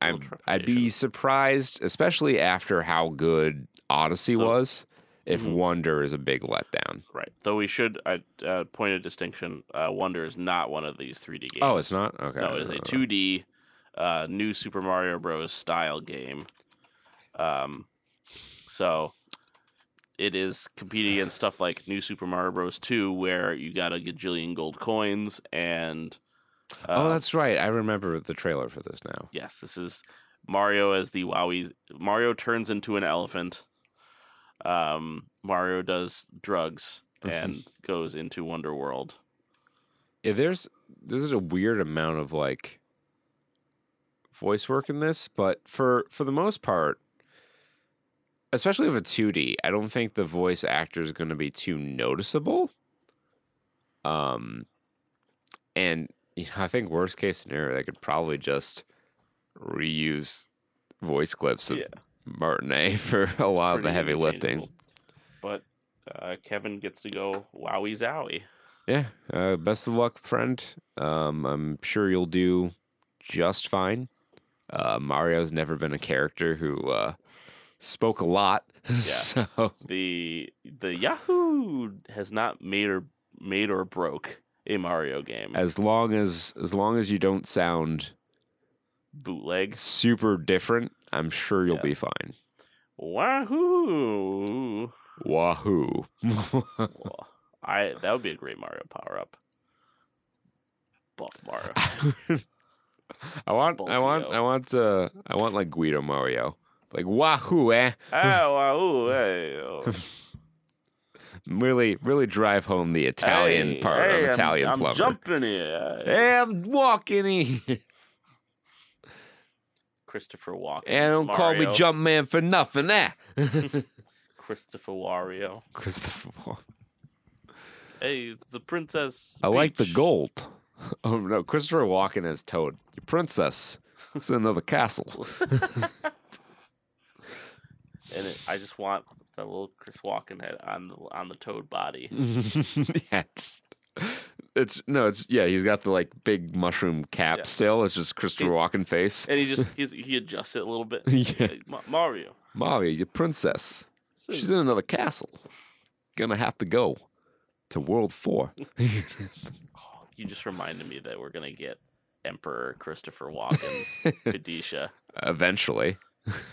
I'm I'd be surprised, especially after how good Odyssey was, if Mhm. Wonder is a big letdown. Right. Though we should uh, uh, point a distinction. Uh, Wonder is not one of these 3D games. Oh, it's not okay. No, it is a 2D uh, new Super Mario Bros. style game. Um, so it is competing against stuff like New Super Mario Bros. 2, where you got a gajillion gold coins and. oh, uh, that's right. I remember the trailer for this now. yes. This is Mario as the Wowie. Mario turns into an elephant. Um, Mario does drugs and goes into Wonder World. Yeah, there's there's a weird amount of like voice work in this, but for for the most part, especially with a 2D, I don't think the voice actor is going to be too noticeable. Um, and you know, I think worst case scenario, they could probably just reuse voice clips of Yeah. Martinet for a lot of the heavy lifting. But uh, Kevin gets to go wowie zowie. Yeah. Uh, best of luck, friend. Um, I'm sure you'll do just fine. Uh, Mario's never been a character who uh, spoke a lot. so The the Yahoo has not made or made or broke a Mario game. as long as as long as you don't sound Bootleg. super different, I'm sure you'll Yeah. be fine. Wahoo! Wahoo. I that would be a great Mario power up. Buff Mario. I want I want. I want uh I want like Guido Mario. Like wahoo, eh? oh, wahoo! Oh. Really, really drive home the Italian Hey, part hey, of I'm- Italian I'm, jumping here. Hey, I'm walking in. Christopher Walken. And don't call me Mario. Jumpman for nothing, eh? Christopher Wario. Christopher. Walken. Hey, the princess. I like the gold. Oh no, Christopher Walken as Toad. Your princess. It's in another castle. and it, I just want the little Chris Walken head on the on the toad body. yeah, it's, no, it's yeah. He's got the like big mushroom cap Yeah. still. It's just Christopher Walken face. And he just he's, he adjusts it a little bit. Yeah. Like, "Ma- Mario. Mario, your princess. so- She's in another castle. Gonna have to go to World Four. Oh, you just reminded me that we're gonna get Emperor Christopher Walken, Padishah. Eventually,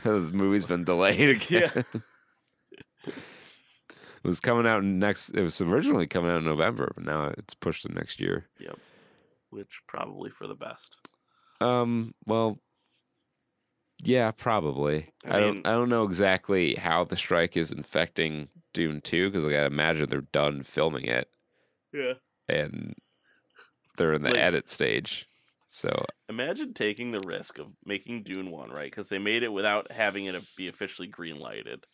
the movie's been delayed again. Yeah. It was coming out next. It was originally coming out in November, but now it's pushed to next year. Yep. Which probably for the best. Um. Well. Yeah, probably. I I, mean- don't. I don't know exactly how the strike is infecting Dune Two because I imagine they're done filming it Yeah. and they're in the Like- edit stage. So Imagine taking the risk of making Dune one right because they made it without having it be officially green lighted.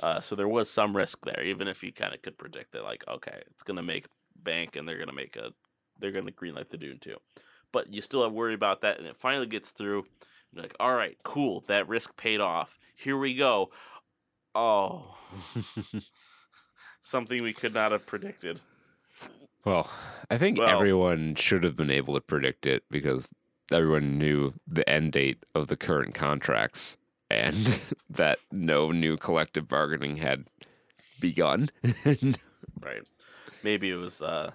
Uh, so there was some risk there, even if you kind of could predict that, like, okay, it's gonna make bank and they're gonna make a, they're gonna green light the Dune Two. But you still have worry about that, and it finally gets through. You're like, all right, cool, that risk paid off. Here we go. Oh, something we could not have predicted. Well, I think Well- everyone should have been able to predict it because everyone knew the end date of the current contracts and that no new collective bargaining had begun. Right. Maybe it was uh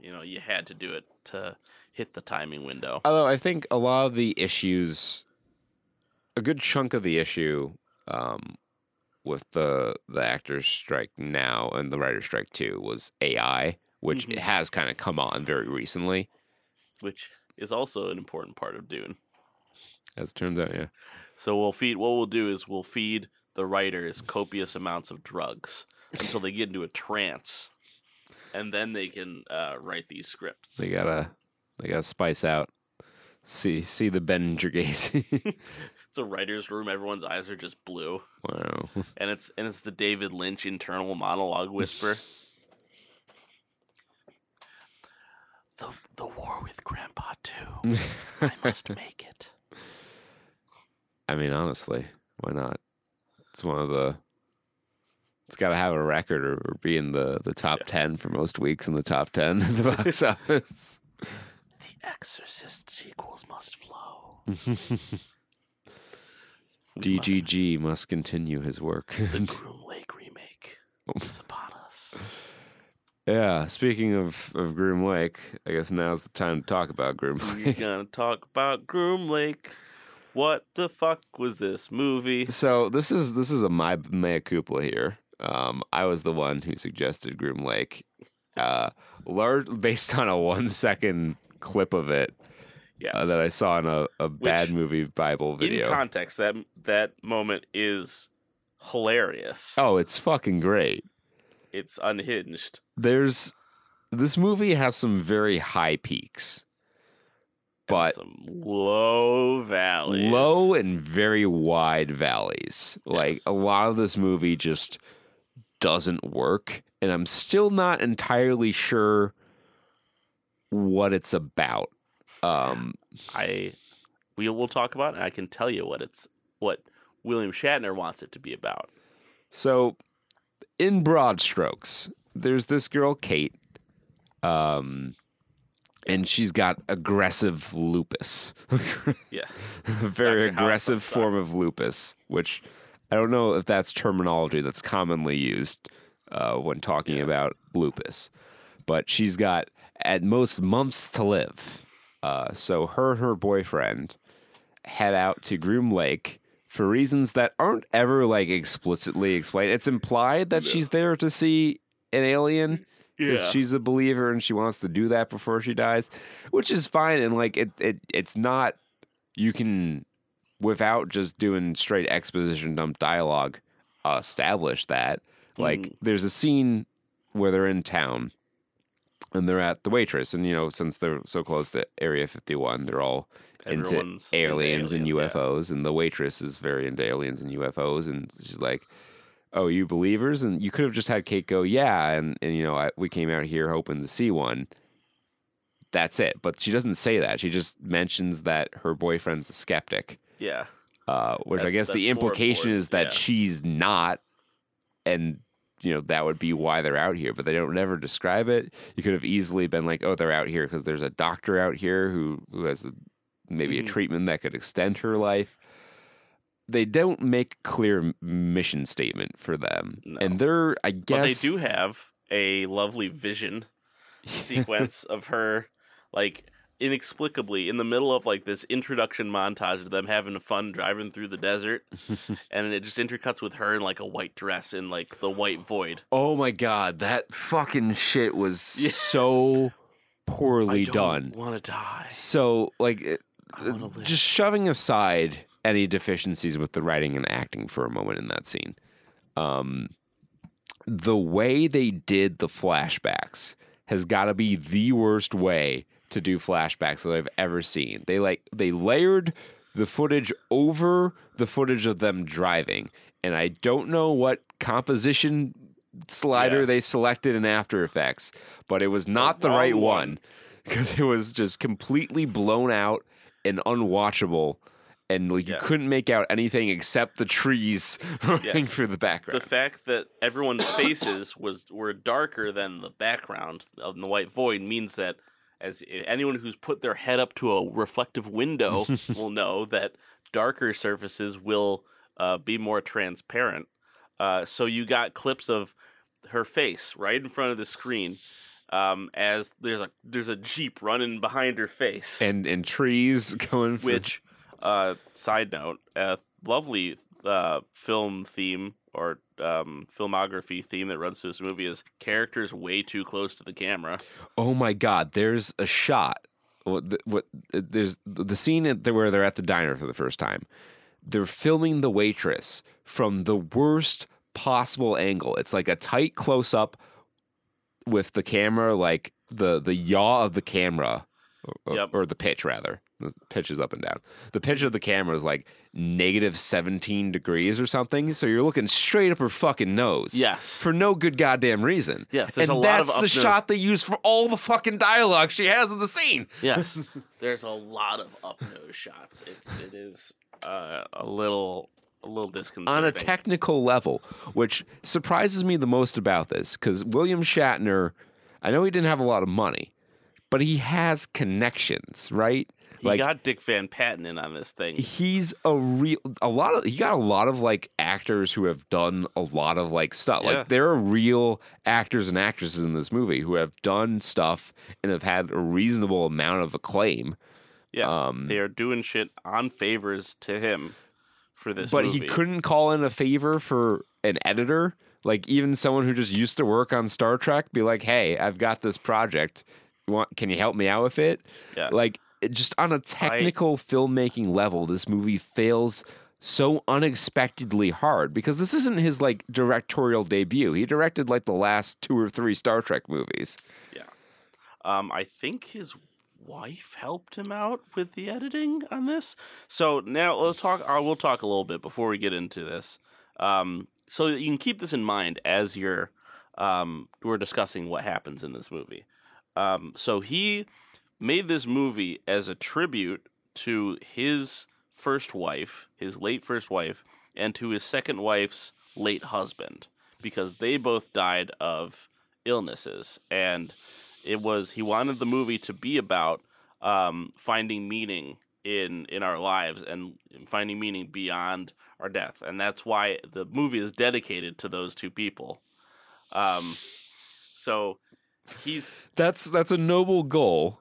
you know, you had to do it to hit the timing window. Although I think a lot of the issues, a good chunk of the issue um, with the the actors strike now and the writers' strike too was AI, which Mhm. has kind of come on very recently. Which is also an important part of Dune. As it turns out, yeah. So we'll feed. What we'll do is we'll feed the writers copious amounts of drugs until they get into a trance, and then they can uh, write these scripts. They gotta they gotta spice out. See see the Ben Gacy. It's a writer's room. Everyone's eyes are just blue, wow. and it's and it's the David Lynch internal monologue whisper. the the war with Grandpa too. I must make it. I mean, honestly, why not? It's one of the. It's got to have a record or, or be in the, the top Yeah. 10 for most weeks in the top 10 of the box office. The Exorcist sequels must flow. We must- DGG must continue his work. the Groom Lake remake oh. is upon us. yeah, speaking of, of Groom Lake, I guess now's the time to talk about Groom Lake. We're Lake. gonna talk about Groom Lake. What the fuck was this movie? So this is this is a my mea culpa here. Um, I was the one who suggested Groom Lake, uh, large based on a one second clip of it Yes. uh, that I saw in a, a bad movie Bible video. In context, that that moment is hilarious. oh, it's fucking great. It's unhinged. There's this movie has some very high peaks, but some low valleys. low and very wide valleys. Like a lot of this movie just doesn't work, and I'm still not entirely sure what it's about. Um, I we will talk about it. And I can tell you what it's what William Shatner wants it to be about. so, in broad strokes, there's this girl Kate, um, and she's got aggressive lupus. Yes. a very Dr. Aggressive Star. form of lupus, which I don't know if that's terminology that's commonly used uh, when talking about lupus. But she's got at most months to live. Uh, so her and her boyfriend head out to Groom Lake for reasons that aren't ever like explicitly explained. It's implied that she's there to see an alien because Yeah. she's a believer and she wants to do that before she dies, which is fine. And like it, it it's not you can without just doing straight exposition dump dialogue uh, establish that. Like Mhm. there's a scene where they're in town and they're at the waitress, and you know since they're so close to Area 51, they're all into Everyone's into aliens, and aliens, yeah. UFOs, and the waitress is very into aliens and UFOs, and she's like, "Oh, you believers?" And you could have just had Kate go, "Yeah," and and you know I, we came out here hoping to see one. That's it, but she doesn't say that. She just mentions that her boyfriend's a skeptic, Yeah. uh, which I guess the implication is that yeah. she's not, and you know that would be why they're out here. But they don't never describe it. You could have easily been like, "Oh, they're out here because there's a doctor out here who who has a, maybe Mhm. a treatment that could extend her life." They don't make clear mission statement for them, No. and they're I guess But they do have a lovely vision sequence of her like inexplicably in the middle of like this introduction montage of them having fun driving through the desert and it just intercuts with her in like a white dress in like the white void Oh my god, that fucking shit was Yeah. so poorly I done. don't want to die So, like, it- I uh, wanna live. just shoving aside any deficiencies with the writing and acting for a moment in that scene, um, the way they did the flashbacks has got to be the worst way to do flashbacks that I've ever seen. They like they layered the footage over the footage of them driving, and I don't know what composition slider Yeah. they selected in After Effects, but it was not the, wrong right one. one because it was just completely blown out and unwatchable. And like you couldn't make out anything except the trees running through the background. the fact that everyone's faces was were darker than the background of the white void means that as anyone who's put their head up to a reflective window will know that darker surfaces will uh, be more transparent. Uh, so you got clips of her face right in front of the screen um, as there's a there's a jeep running behind her face and and trees going for which uh side note a lovely uh film theme or um filmography theme that runs through this movie is characters way too close to the camera oh my god there's a shot what the, what there's the scene where they're at the diner for the first time. They're filming the waitress from the worst possible angle. It's like a tight close up with the camera, like the the yaw of the camera, or, Yep. or the pitch rather. The pitch is up and down. The pitch of the camera is like negative seventeen degrees or something. So you're looking straight up her fucking nose. Yes. For no good goddamn reason. Yes, there's and a lot of that's the up-nose- shot they use for all the fucking dialogue she has in the scene. Yes, there's a lot of up nose shots. It's it is uh, a little a little disconcerting. on a technical level, which surprises me the most about this because William Shatner, I know he didn't have a lot of money, but he has connections, right? He got Dick Van Patten in on this thing. he's a real a lot of he got a lot of like actors who have done a lot of like stuff Yeah. like there are real actors and actresses in this movie who have done stuff and have had a reasonable amount of acclaim Yeah, um, they are doing shit on favors to him for this. but movie. he couldn't call in a favor for an editor like even someone who just used to work on star trek be like hey i've got this project you want can you help me out with it Yeah. like just on a technical filmmaking level this movie fails so unexpectedly hard because this isn't his like directorial debut he directed like the last two or three star trek movies Yeah. Um, I think his wife helped him out with the editing on this. So now let's talk. I will talk a little bit before we get into this. Um, so you can keep this in mind as you're um, we're discussing what happens in this movie. Um, so he made this movie as a tribute to his first wife, his late first wife, and to his second wife's late husband, because they both died of illnesses, and it was he wanted the movie to be about um, finding meaning in in our lives and finding meaning beyond our death, and that's why the movie is dedicated to those two people. Um, so he's that's that's a noble goal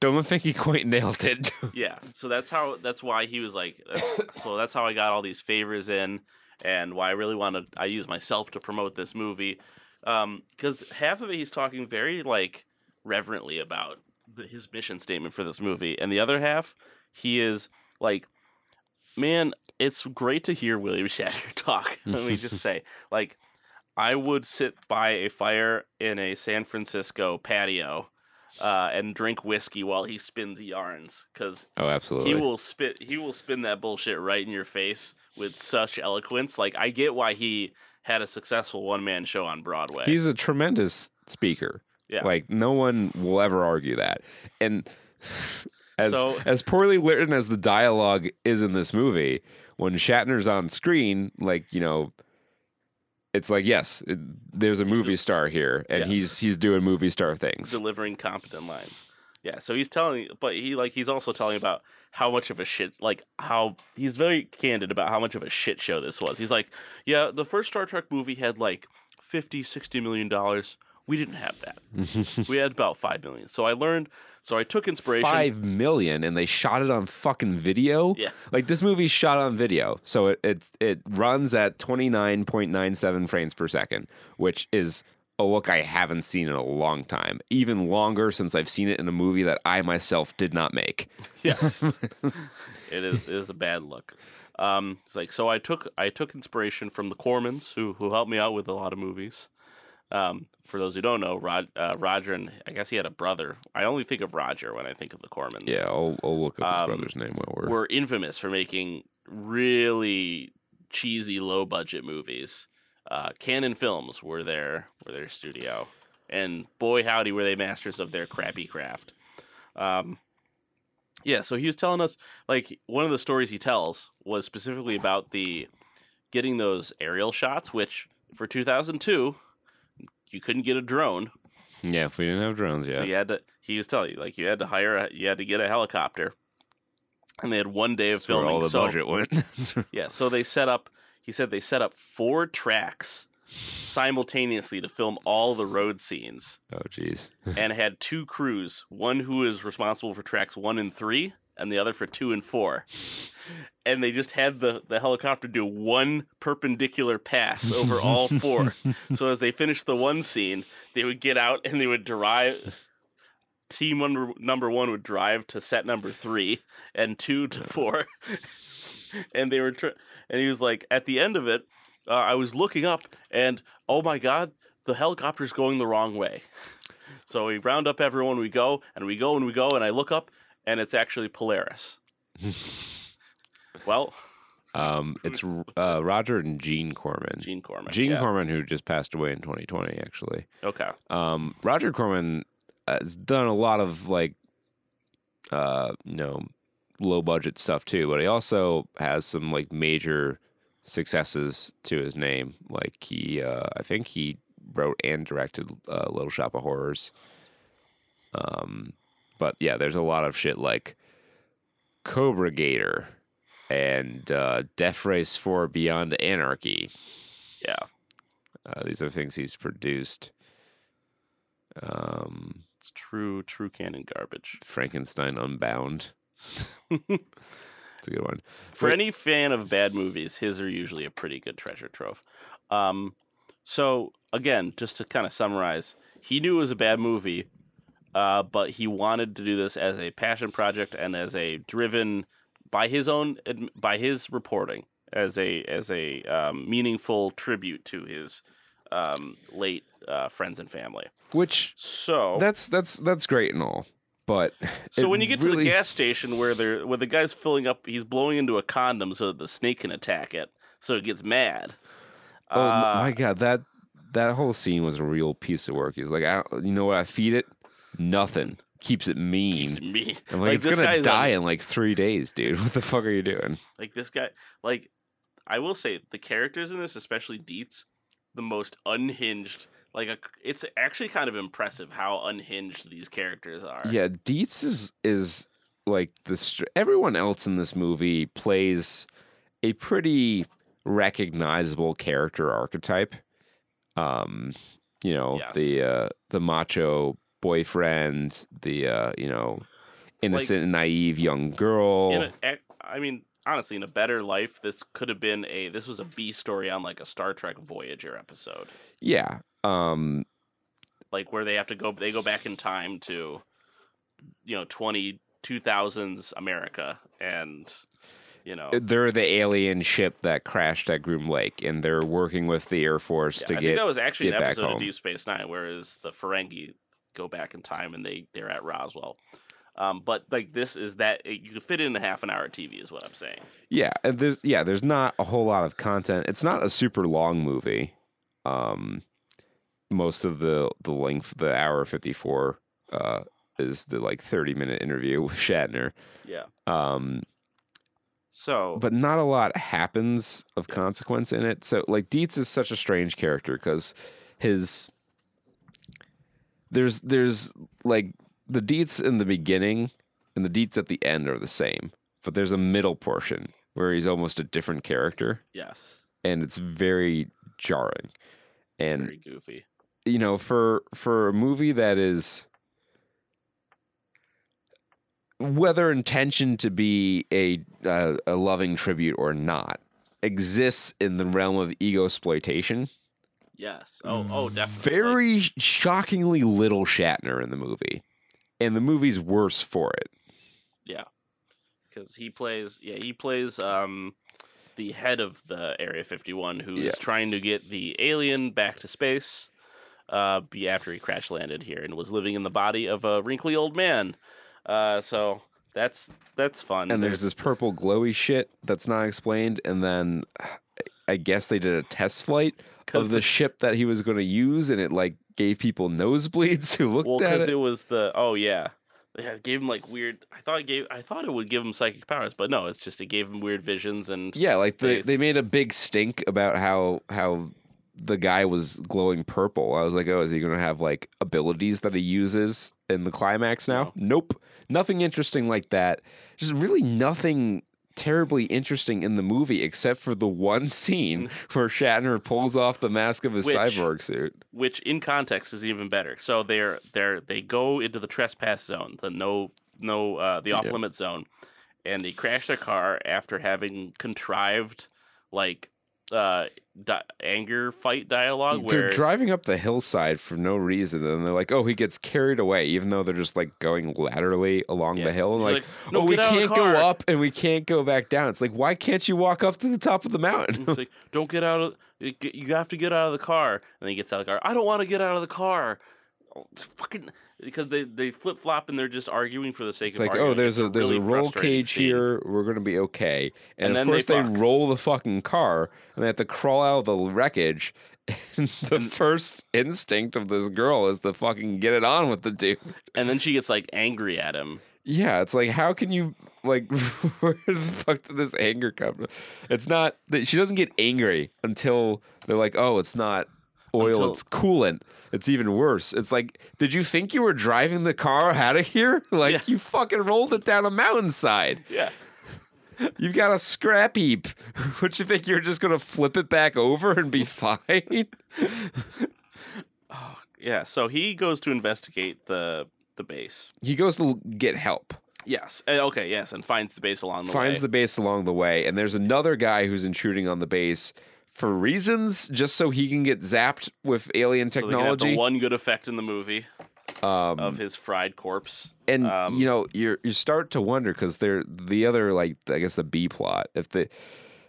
don't think he quite nailed it. Yeah so that's how that's why he was like uh, so that's how i got all these favors in and why i really wanted i use myself to promote this movie um because half of it he's talking very like reverently about the, his mission statement for this movie and the other half he is like man it's great to hear william shatner talk let me just say. Like i would sit by a fire in a san francisco patio uh, and drink whiskey while he spins yarns because oh absolutely he will spit he will spin that bullshit right in your face with such eloquence. Like I get why he had a successful one man show on Broadway. He's a tremendous speaker. Yeah. Like no one will ever argue that. And as So- as poorly written as the dialogue is in this movie, when Shatner's on screen, like, you know, it's like yes, it, there's a movie star here and Yes. he's he's doing movie star things. delivering competent lines. Yeah, so he's telling, but he like he's also telling about how much of a shit, like how he's very candid about how much of a shit show this was. He's like, yeah, the first Star Trek movie had like 50, 60 million dollars. We didn't have that. we had about five million. So I learned. So I took inspiration. Five million, and they shot it on fucking video. Yeah. like this movie's shot on video, so it it it runs at twenty nine point nine seven frames per second, which is a look I haven't seen in a long time. Even longer since I've seen it in a movie that I myself did not make. Yes, it is. It is a bad look. Um, it's like so. I took I took inspiration from the Cormans, who who helped me out with a lot of movies. Um, for those who don't know, Rod, uh, Roger and I guess he had a brother. I only think of Roger when I think of the Cormans. Yeah, I'll, I'll look up his Um, brother's name while we're. were infamous for making really cheesy, low budget movies. Uh, Cannon Films were their were their studio, and boy howdy were they masters of their crappy craft. Um, yeah, so he was telling us like one of the stories he tells was specifically about the getting those aerial shots, which for 2002 you couldn't get a drone, yeah, if we didn't have drones, yeah. so you had to. He was telling you like you had to hire, a, you had to get a helicopter, and they had one day of That's filming. all the so, budget went. Yeah, so they set up. He said they set up four tracks simultaneously to film all the road scenes, oh, jeez. and had two crews. One who is responsible for tracks one and three, and the other for two and four. And they just had the, the helicopter do one perpendicular pass over all four. so as they finished the one scene, they would get out and they would drive team number number one would drive to set number three and two to four, and they were tr- and he was like, at the end of it, uh, I was looking up and oh my god, the helicopter's going the wrong way. So we round up everyone, we go and we go and we go, and I look up and it's actually Polaris. well, Um, it's uh, Roger and Gene Corman. Gene Corman. Gene yeah. Corman, who just passed away in 2020, actually. Okay. Um, Roger Corman has done a lot of like, uh, you know, low budget stuff too, but he also has some like major successes to his name. Like he, uh, I think he wrote and directed uh, Little Shop of Horrors. Um, but yeah, there's a lot of shit like Cobragator and uh, Death Race 4 Beyond Anarchy. Yeah. Uh, these are things he's produced. Um, It's true, true canon garbage. Frankenstein Unbound. It's a good one. For any fan of bad movies, his are usually a pretty good treasure trove. Um, so again, just to kind of summarize, he knew it was a bad movie, uh, but he wanted to do this as a passion project and as a driven by his own by his reporting as a as a um, meaningful tribute to his um, late uh, friends and family. Which So that's that's that's great and all, but So when you get to the gas station where they're where the guy's filling up, he's blowing into a condom so that the snake can attack it, so it gets mad. oh Uh, my god, that that whole scene was a real piece of work. He's like, I don't, you know what? I feed it nothing. Keeps it mean. keeps me. I'm like, it's this gonna guy's die on- in like three days, dude. What the fuck are you doing? like this guy. Like I will say, the characters in this, especially Dietz, the most unhinged. Like a, it's actually kind of impressive how unhinged these characters are. Yeah, Dietz is is like the str- everyone else in this movie plays a pretty recognizable character archetype. Um, you know, Yes. the uh the macho boyfriend, the uh, you know, innocent and naive young girl. A, I mean, honestly, in a better life, this could have been a. This was a B story on like a Star Trek Voyager episode. yeah. Um like where they have to go they go back in time to you know 20 2000s america and you know they're the alien ship that crashed at Groom Lake and they're working with the Air Force yeah, to i get I think that was actually an episode of deep space nine whereas the ferengi go back in time and they they're at roswell um, but like this is that you could fit in a half an hour tv is what i'm saying Yeah, and there's yeah, there's not a whole lot of content. It's not a super long movie. Um, most of the the length, the hour fifty four, uh, is the like thirty minute interview with Shatner. yeah Um, so but not a lot happens of consequence in it. So like Dietz is such a strange character because his there's there's like the Dietz in the beginning and the Dietz at the end are the same, but there's a middle portion where he's almost a different character, yes and it's very jarring. it's And very goofy you know, for for a movie that is whether intentioned to be a uh, a loving tribute or not exists in the realm of ego exploitation. Yes oh oh definitely Very shockingly little Shatner in the movie, and the movie's worse for it. Yeah, because he plays. Yeah, he plays um, the head of the Area Fifty One, who is Yeah. trying to get the alien back to space. Uh, be after he crash landed here and was living in the body of a wrinkly old man. Uh, so that's that's fun. And there's this purple glowy shit that's not explained, and then I guess they did a test flight 'Cause of the, ship that he was going to use, and it like gave people nosebleeds who looked well at because it. it was the oh yeah. Yeah, it gave him like weird. I thought it gave. I thought it would give him psychic powers, but no. It's just it gave him weird visions and Yeah, like they, They they made a big stink about how how the guy was glowing purple. I was like, oh, is he going to have like abilities that he uses in the climax now? Nope, nothing interesting like that. Just really nothing terribly interesting in the movie except for the one scene where Shatner pulls off the mask of his Which- cyborg suit. which in context is even better. So they're they're they go into the trespass zone, the no no uh, the off limit zone, and they crash their car after having contrived like uh, di- anger fight dialogue They're where driving up the hillside for no reason, and they're like, "Oh, he gets carried away," even though they're just like going laterally along Yeah. the hill, and like, like, oh, "No, "Oh, we get out of the can't go up and we can't go back down." It's like, why can't you walk up to the top of the mountain? it's like, don't get out of you you have to get out of the car. And then he gets out of the car. I don't want to get out of the car. Oh, fucking because they, they flip flop and they're just arguing for the sake It's of like, oh, arguing. oh, there's a there's really a roll cage scene. here. We're gonna be okay. And, And of then course they they, roll the fucking car, and they have to crawl out of the wreckage. And the first instinct of this girl is to fucking get it on with the dude. And then she gets like angry at him. Yeah, it's like how can you like where the fuck did this anger come from? It's not that she doesn't get angry until they're like, oh, it's not oil, Until- it's coolant. It's even worse. It's like, did you think you were driving the car out of here? Like Yeah. you fucking rolled it down a mountainside. Yeah. You've got a scrap heap. What you think you're just gonna flip it back over and be fine? Oh, yeah. So he goes to investigate the the base. he goes to get help. Yes. And, okay. Yes, and finds the base along the finds way. the base along the way, and there's another guy who's intruding on the base for reasons just so he can get zapped with alien So technology. the one good effect in the movie um, of his fried corpse. and um, you know, you you start to wonder because they're the other like I guess the B plot. If the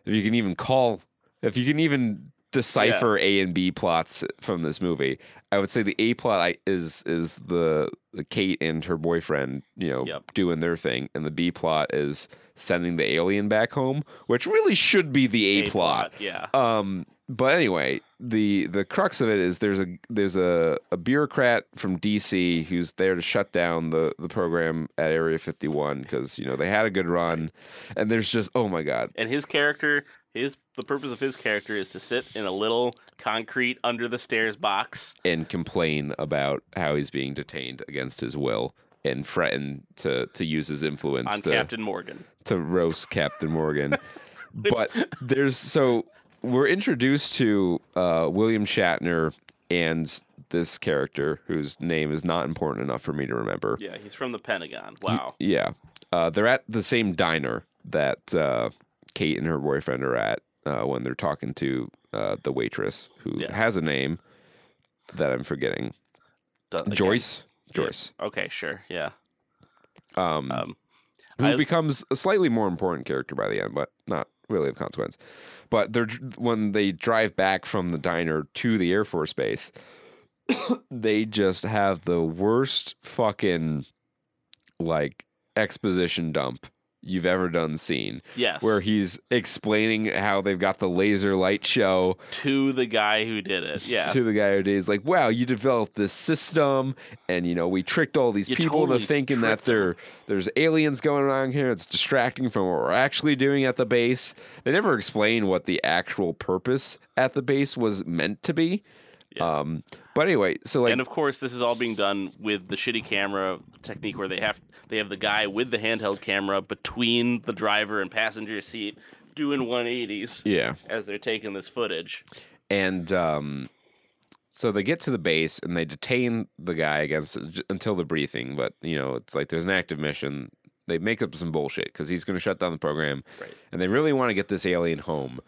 if you can even call if you can even decipher A and B plots from this movie, I would say the A plot is is the, the Kate and her boyfriend, you know, Yep. doing their thing, and the B plot is sending the alien back home, which really should be the A, plot. Yeah. Um, but anyway, the the crux of it is there's a there's a, a bureaucrat from DC who's there to shut down the the program at Area 51 because you know they had a good run, and there's just oh my god, and his character his the purpose of his character is to sit in a little concrete under the stairs box and complain about how he's being detained against his will and threaten to to use his influence on to Captain Morgan. to roast Captain Morgan. but there's so we're introduced to uh, William Shatner and this character whose name is not important enough for me to remember. Yeah, he's from the Pentagon. Wow. Yeah. Uh, they're at the same diner that uh, Kate and her boyfriend are at uh, when they're talking to uh, the waitress who Yes. has a name that I'm forgetting. Du- again, Joyce. yeah. Joyce. Okay, sure. Yeah. Um, Um, who I- becomes a slightly more important character by the end, but not really of consequence. But they're when they drive back from the diner to the Air Force Base, they just have the worst fucking like exposition dump you've ever done seen yes. where he's explaining how they've got the laser light show to the guy who did it. Yeah. to the guy who did. He's like, "Wow, you developed this system, and you know we tricked all these You people totally into thinking that tricked them." there there's aliens going around here. It's distracting from what we're actually doing at the base. They never explain what the actual purpose at the base was meant to be. Yeah. Um, but anyway, so like and of course, this is all being done with the shitty camera technique, where they have they have the guy with the handheld camera between the driver and passenger seat doing 180s yeah, as they're taking this footage. and um, so they get to the base and they detain the guy against until the briefing. But you know, it's like there's an active mission. They make up some bullshit because he's going to shut down the program, Right. and they really want to get this alien home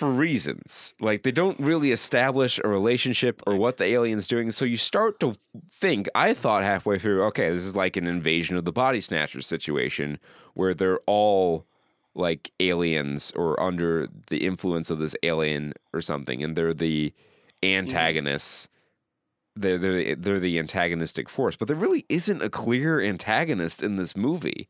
for reasons. Like they don't really establish a relationship or what the alien's doing. So you start to think. I thought halfway through, okay, this is like an invasion of the body snatchers situation where they're all like aliens or under the influence of this alien or something, and they're the antagonists. They're they're they're the antagonistic force, but there really isn't a clear antagonist in this movie.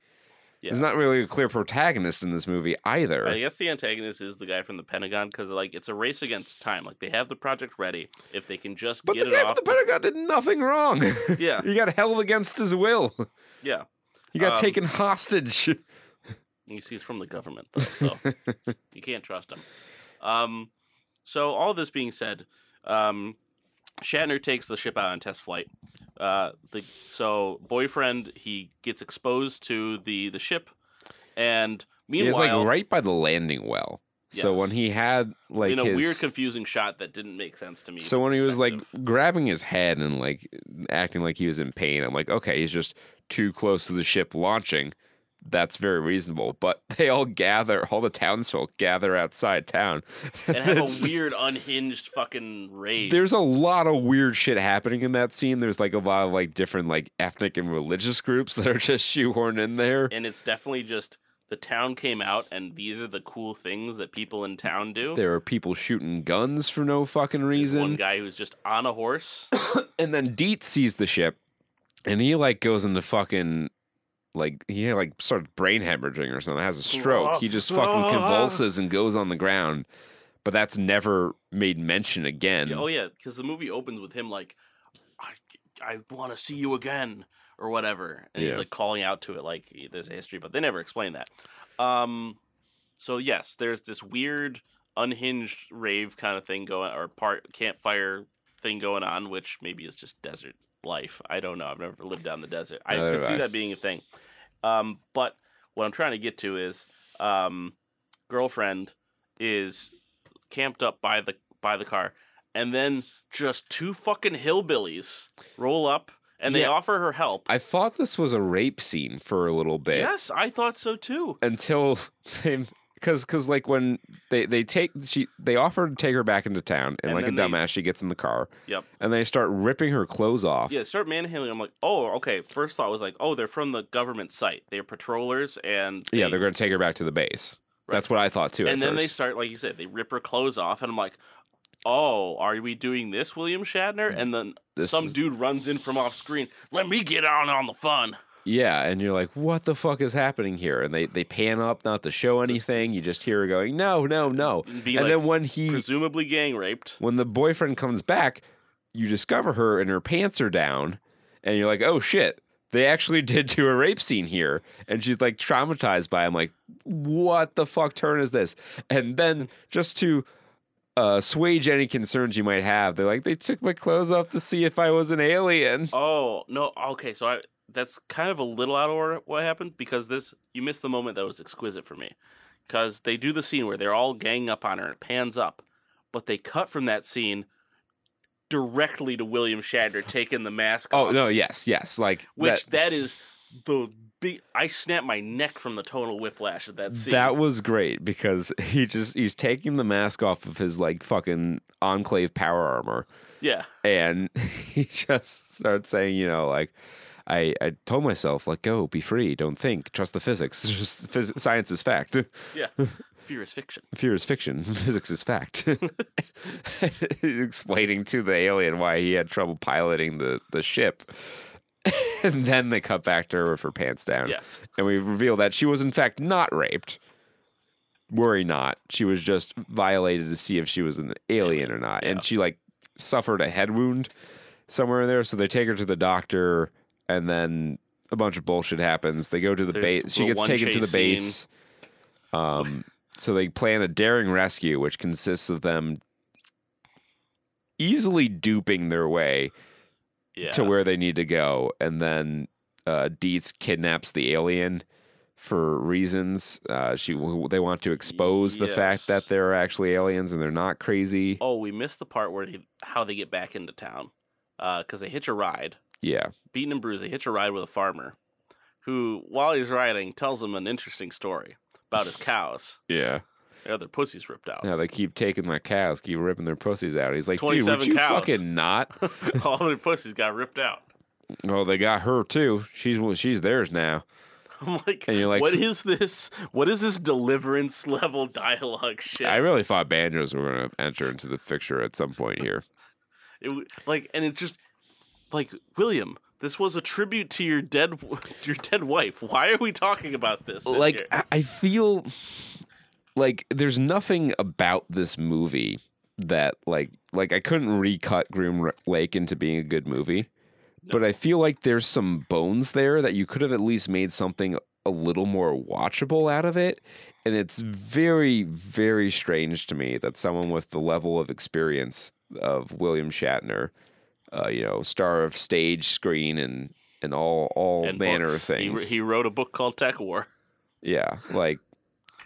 Yeah. There's not really a clear protagonist in this movie either. I guess the antagonist is the guy from the Pentagon because like it's a race against time. Like they have the project ready. If they can just but get the it guy off, from the Pentagon did nothing wrong. Yeah. he got held against his will. yeah. He got Um, taken hostage. You see, he's from the government though, so you can't trust him. Um, so all this being said, um, Shatner takes the ship out on test flight. Uh, the so boyfriend he gets exposed to the the ship, and meanwhile, like right by the landing well. So Yes. when he had like in a his, weird, confusing shot that didn't make sense to me. So when he was like grabbing his head and like acting like he was in pain, I'm like, okay, he's just too close to the ship launching. That's very reasonable. But they all gather, all the townsfolk gather outside town. and have a just- weird unhinged fucking rage. There's a lot of weird shit happening in that scene. There's like a lot of like different like ethnic and religious groups that are just shoehorned in there. and it's definitely just the town came out and these are the cool things that people in town do. There are people shooting guns for no fucking There's reason. One guy who's just on a horse. And then Dietz sees the ship and he like goes into fucking like he like starts brain hemorrhaging or something, has a stroke. He just fucking convulses and goes on the ground. But that's never made mention again. oh yeah, because the movie opens with him like, I, I want to see you again or whatever, and he's like calling out to it like there's a history, but they never explain that. Um, so yes, there's this weird unhinged rave kind of thing going, or part campfire thing going on, which maybe is just desert life. I don't know. I've never lived down the desert. I Neither could see I. that being a thing. Um, but what I'm trying to get to is, um, girlfriend is camped up by the by the car, and then just two fucking hillbillies roll up and they Yeah. offer her help. I thought this was a rape scene for a little bit. Yes, I thought so too. until they because because like when they they take she they offer to take her back into town and, And like a they- dumbass she gets in the car Yep. and they start ripping her clothes off Yeah, start manhandling. I'm like, oh, okay. First thought was like, oh, they're from the government site. They're patrollers, and yeah they- they're gonna take her back to the base that's what i thought too at and then they start, like you said, they rip her clothes off, and I'm like, oh, are we doing this, William Shatner? And then This some is- dude runs in from off screen. Let me get on on the fun. Yeah and you're like what the fuck is happening here and they they pan up not to show anything you just hear her going no no no And and like, then when he presumably gang raped. when the boyfriend comes back, you discover her and her pants are down, and you're like, oh shit, they actually did do a rape scene here. And she's like traumatized by it. I'm like, what the fuck turn is this? And then just to uh, assuage any concerns you might have, they're like, they took my clothes off to see if I was an alien. Oh no! Okay, so I that's kind of a little out of order what happened because this you missed the moment that was exquisite for me because they do the scene where they're all ganging up on her and it pans up, but they cut from that scene directly to William Shatner taking the mask off. Oh off. no, yes, yes, like which that. that is the big. I snapped my neck from the tonal whiplash of that scene. That was great because he just he's taking the mask off of his like fucking enclave power armor. yeah, and he just starts saying, you know, like I, I told myself, let go, be free, don't think, trust the physics. Just phys- science is fact. yeah. Fear is fiction. Fear is fiction. Physics is fact. Explaining to the alien why he had trouble piloting the, the ship. and then they cut back to her with her pants down. Yes. And we reveal that she was in fact not raped. Worry not. She was just violated to see if she was an alien or not. Yeah. And she like suffered a head wound somewhere in there. So they take her to the doctor and then a bunch of bullshit happens. They go to the There's base. She gets taken to the chase scene. base. Um so they plan a daring rescue, which consists of them easily duping their way Yeah. to where they need to go, and then uh, Dietz kidnaps the alien for reasons. Uh, she they want to expose the fact that they're actually aliens and they're not crazy. Oh, we missed the part where they, how they get back into town because they hitch a ride. Yeah, beaten and bruised, they hitch a ride with a farmer who, while he's riding, tells him an interesting story about his cows. yeah. Yeah, Their pussies ripped out. Now they keep taking my cows, keep ripping their pussies out. He's like, dude, would 27 you cows." fucking not? All their pussies got ripped out. Oh, they got her too. She's well, she's theirs now. I'm like, And you're like- what is this? What is this deliverance level dialogue shit? I really thought banjos were going to enter into the picture at some point here. It w- like, and it just like William. This was a tribute to your dead, your dead wife. Why are we talking about this? like? I- I feel like there's nothing about this movie that like like I couldn't recut Groom Lake into being a good movie, but I feel like there's some bones there that you could have at least made something a little more watchable out of it. And it's very, very strange to me that someone with the level of experience of William Shatner, uh, you know, star of stage, screen, and and all all and manner books. of things. he wrote a book called TekWar. yeah like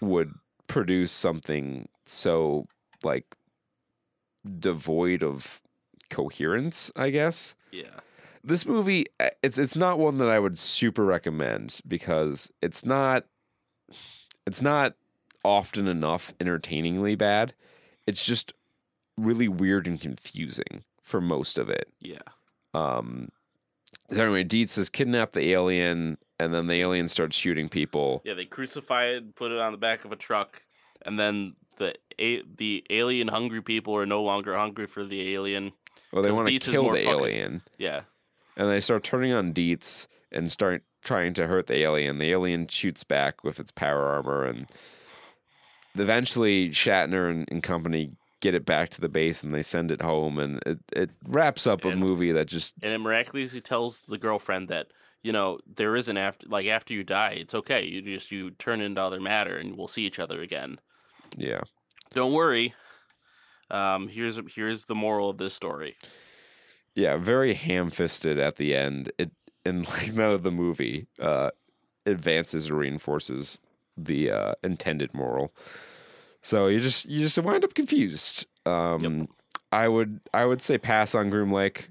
would produce something so like devoid of coherence i guess Yeah. this movie uh, it's it's not one that I would super recommend because it's not it's not often enough entertainingly bad. It's just really weird and confusing for most of it. Yeah. Um so anyway, Dietz has kidnapped the alien and then the alien starts shooting people. Yeah, they crucify it, put it on the back of a truck, and then the a- the alien hungry people are no longer hungry for the alien. Well, they want to kill the fucking- alien. Yeah. and they start turning on Dietz and start trying to hurt the alien. The alien shoots back with its power armor, and eventually Shatner and, and company get it back to the base, and they send it home, and it, it wraps up a movie that just And it miraculously tells the girlfriend that, you know, there is an after like after you die, it's okay. You just you turn into other matter and we'll see each other again. yeah Don't worry. Um, here's here's the moral of this story. yeah very ham fisted at the end. It and like none of the movie uh, advances or reinforces the uh, intended moral. So you just you just wind up confused. Um, I would I would say pass on Groom Lake.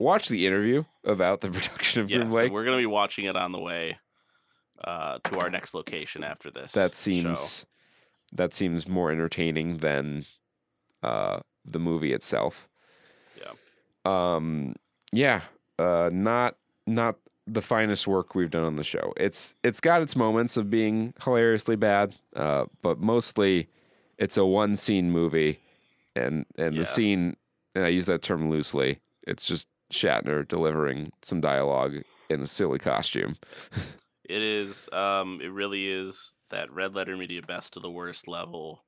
Watch the interview about the production of Yes, Groom Lake. we're gonna be watching it on the way uh, to our next location after this. That show. seems that seems more entertaining than uh, the movie itself. Yeah. Um. Yeah. Uh. Not not the finest work we've done on the show. It's it's got its moments of being hilariously bad. Uh. But mostly, it's a one scene movie, and and Yeah. the scene, and I use that term loosely. It's just Shatner delivering some dialogue in a silly costume. It is. Um, it really is that red letter media best of the worst level.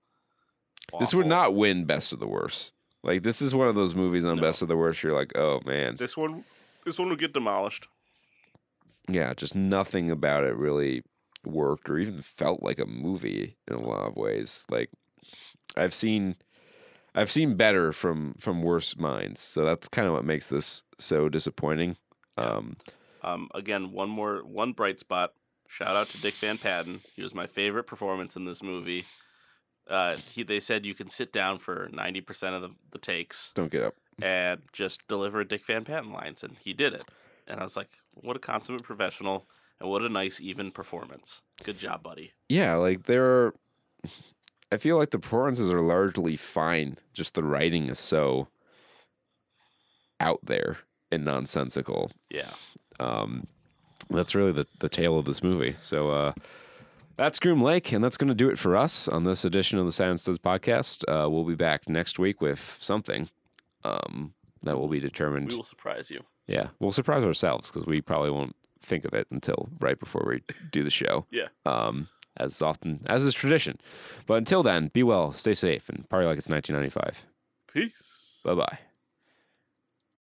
This would not win best of the worst. Like this is one of those movies on No. best of the worst. You're like, oh man, This one. This one will get demolished. yeah, just nothing about it really worked or even felt like a movie in a lot of ways. Like I've seen, I've seen better from from worse minds. So that's kind of what makes this so disappointing. Um, Um, again, one more one bright spot. Shout out to Dick Van Patten. He was my favorite performance in this movie. Uh, he, they said you can sit down for ninety percent of the, the takes don't get up. and just deliver Dick Van Patten lines, and he did it. And I was like, what a consummate professional, and what a nice even performance. Good job, buddy. Yeah, like there. I feel like the performances are largely fine. Just the writing is so out there and nonsensical. Yeah. um, that's really the, the tale of this movie. So uh, that's Groom Lake, and that's going to do it for us on this edition of the Saturn Studs podcast. Uh, we'll be back next week with something um, that will be determined. We will surprise you. Yeah, we'll surprise ourselves because we probably won't think of it until right before we do the show. Yeah. Um, as often as is tradition. But until then, be well, stay safe, and party like it's 1995. Peace. Bye bye.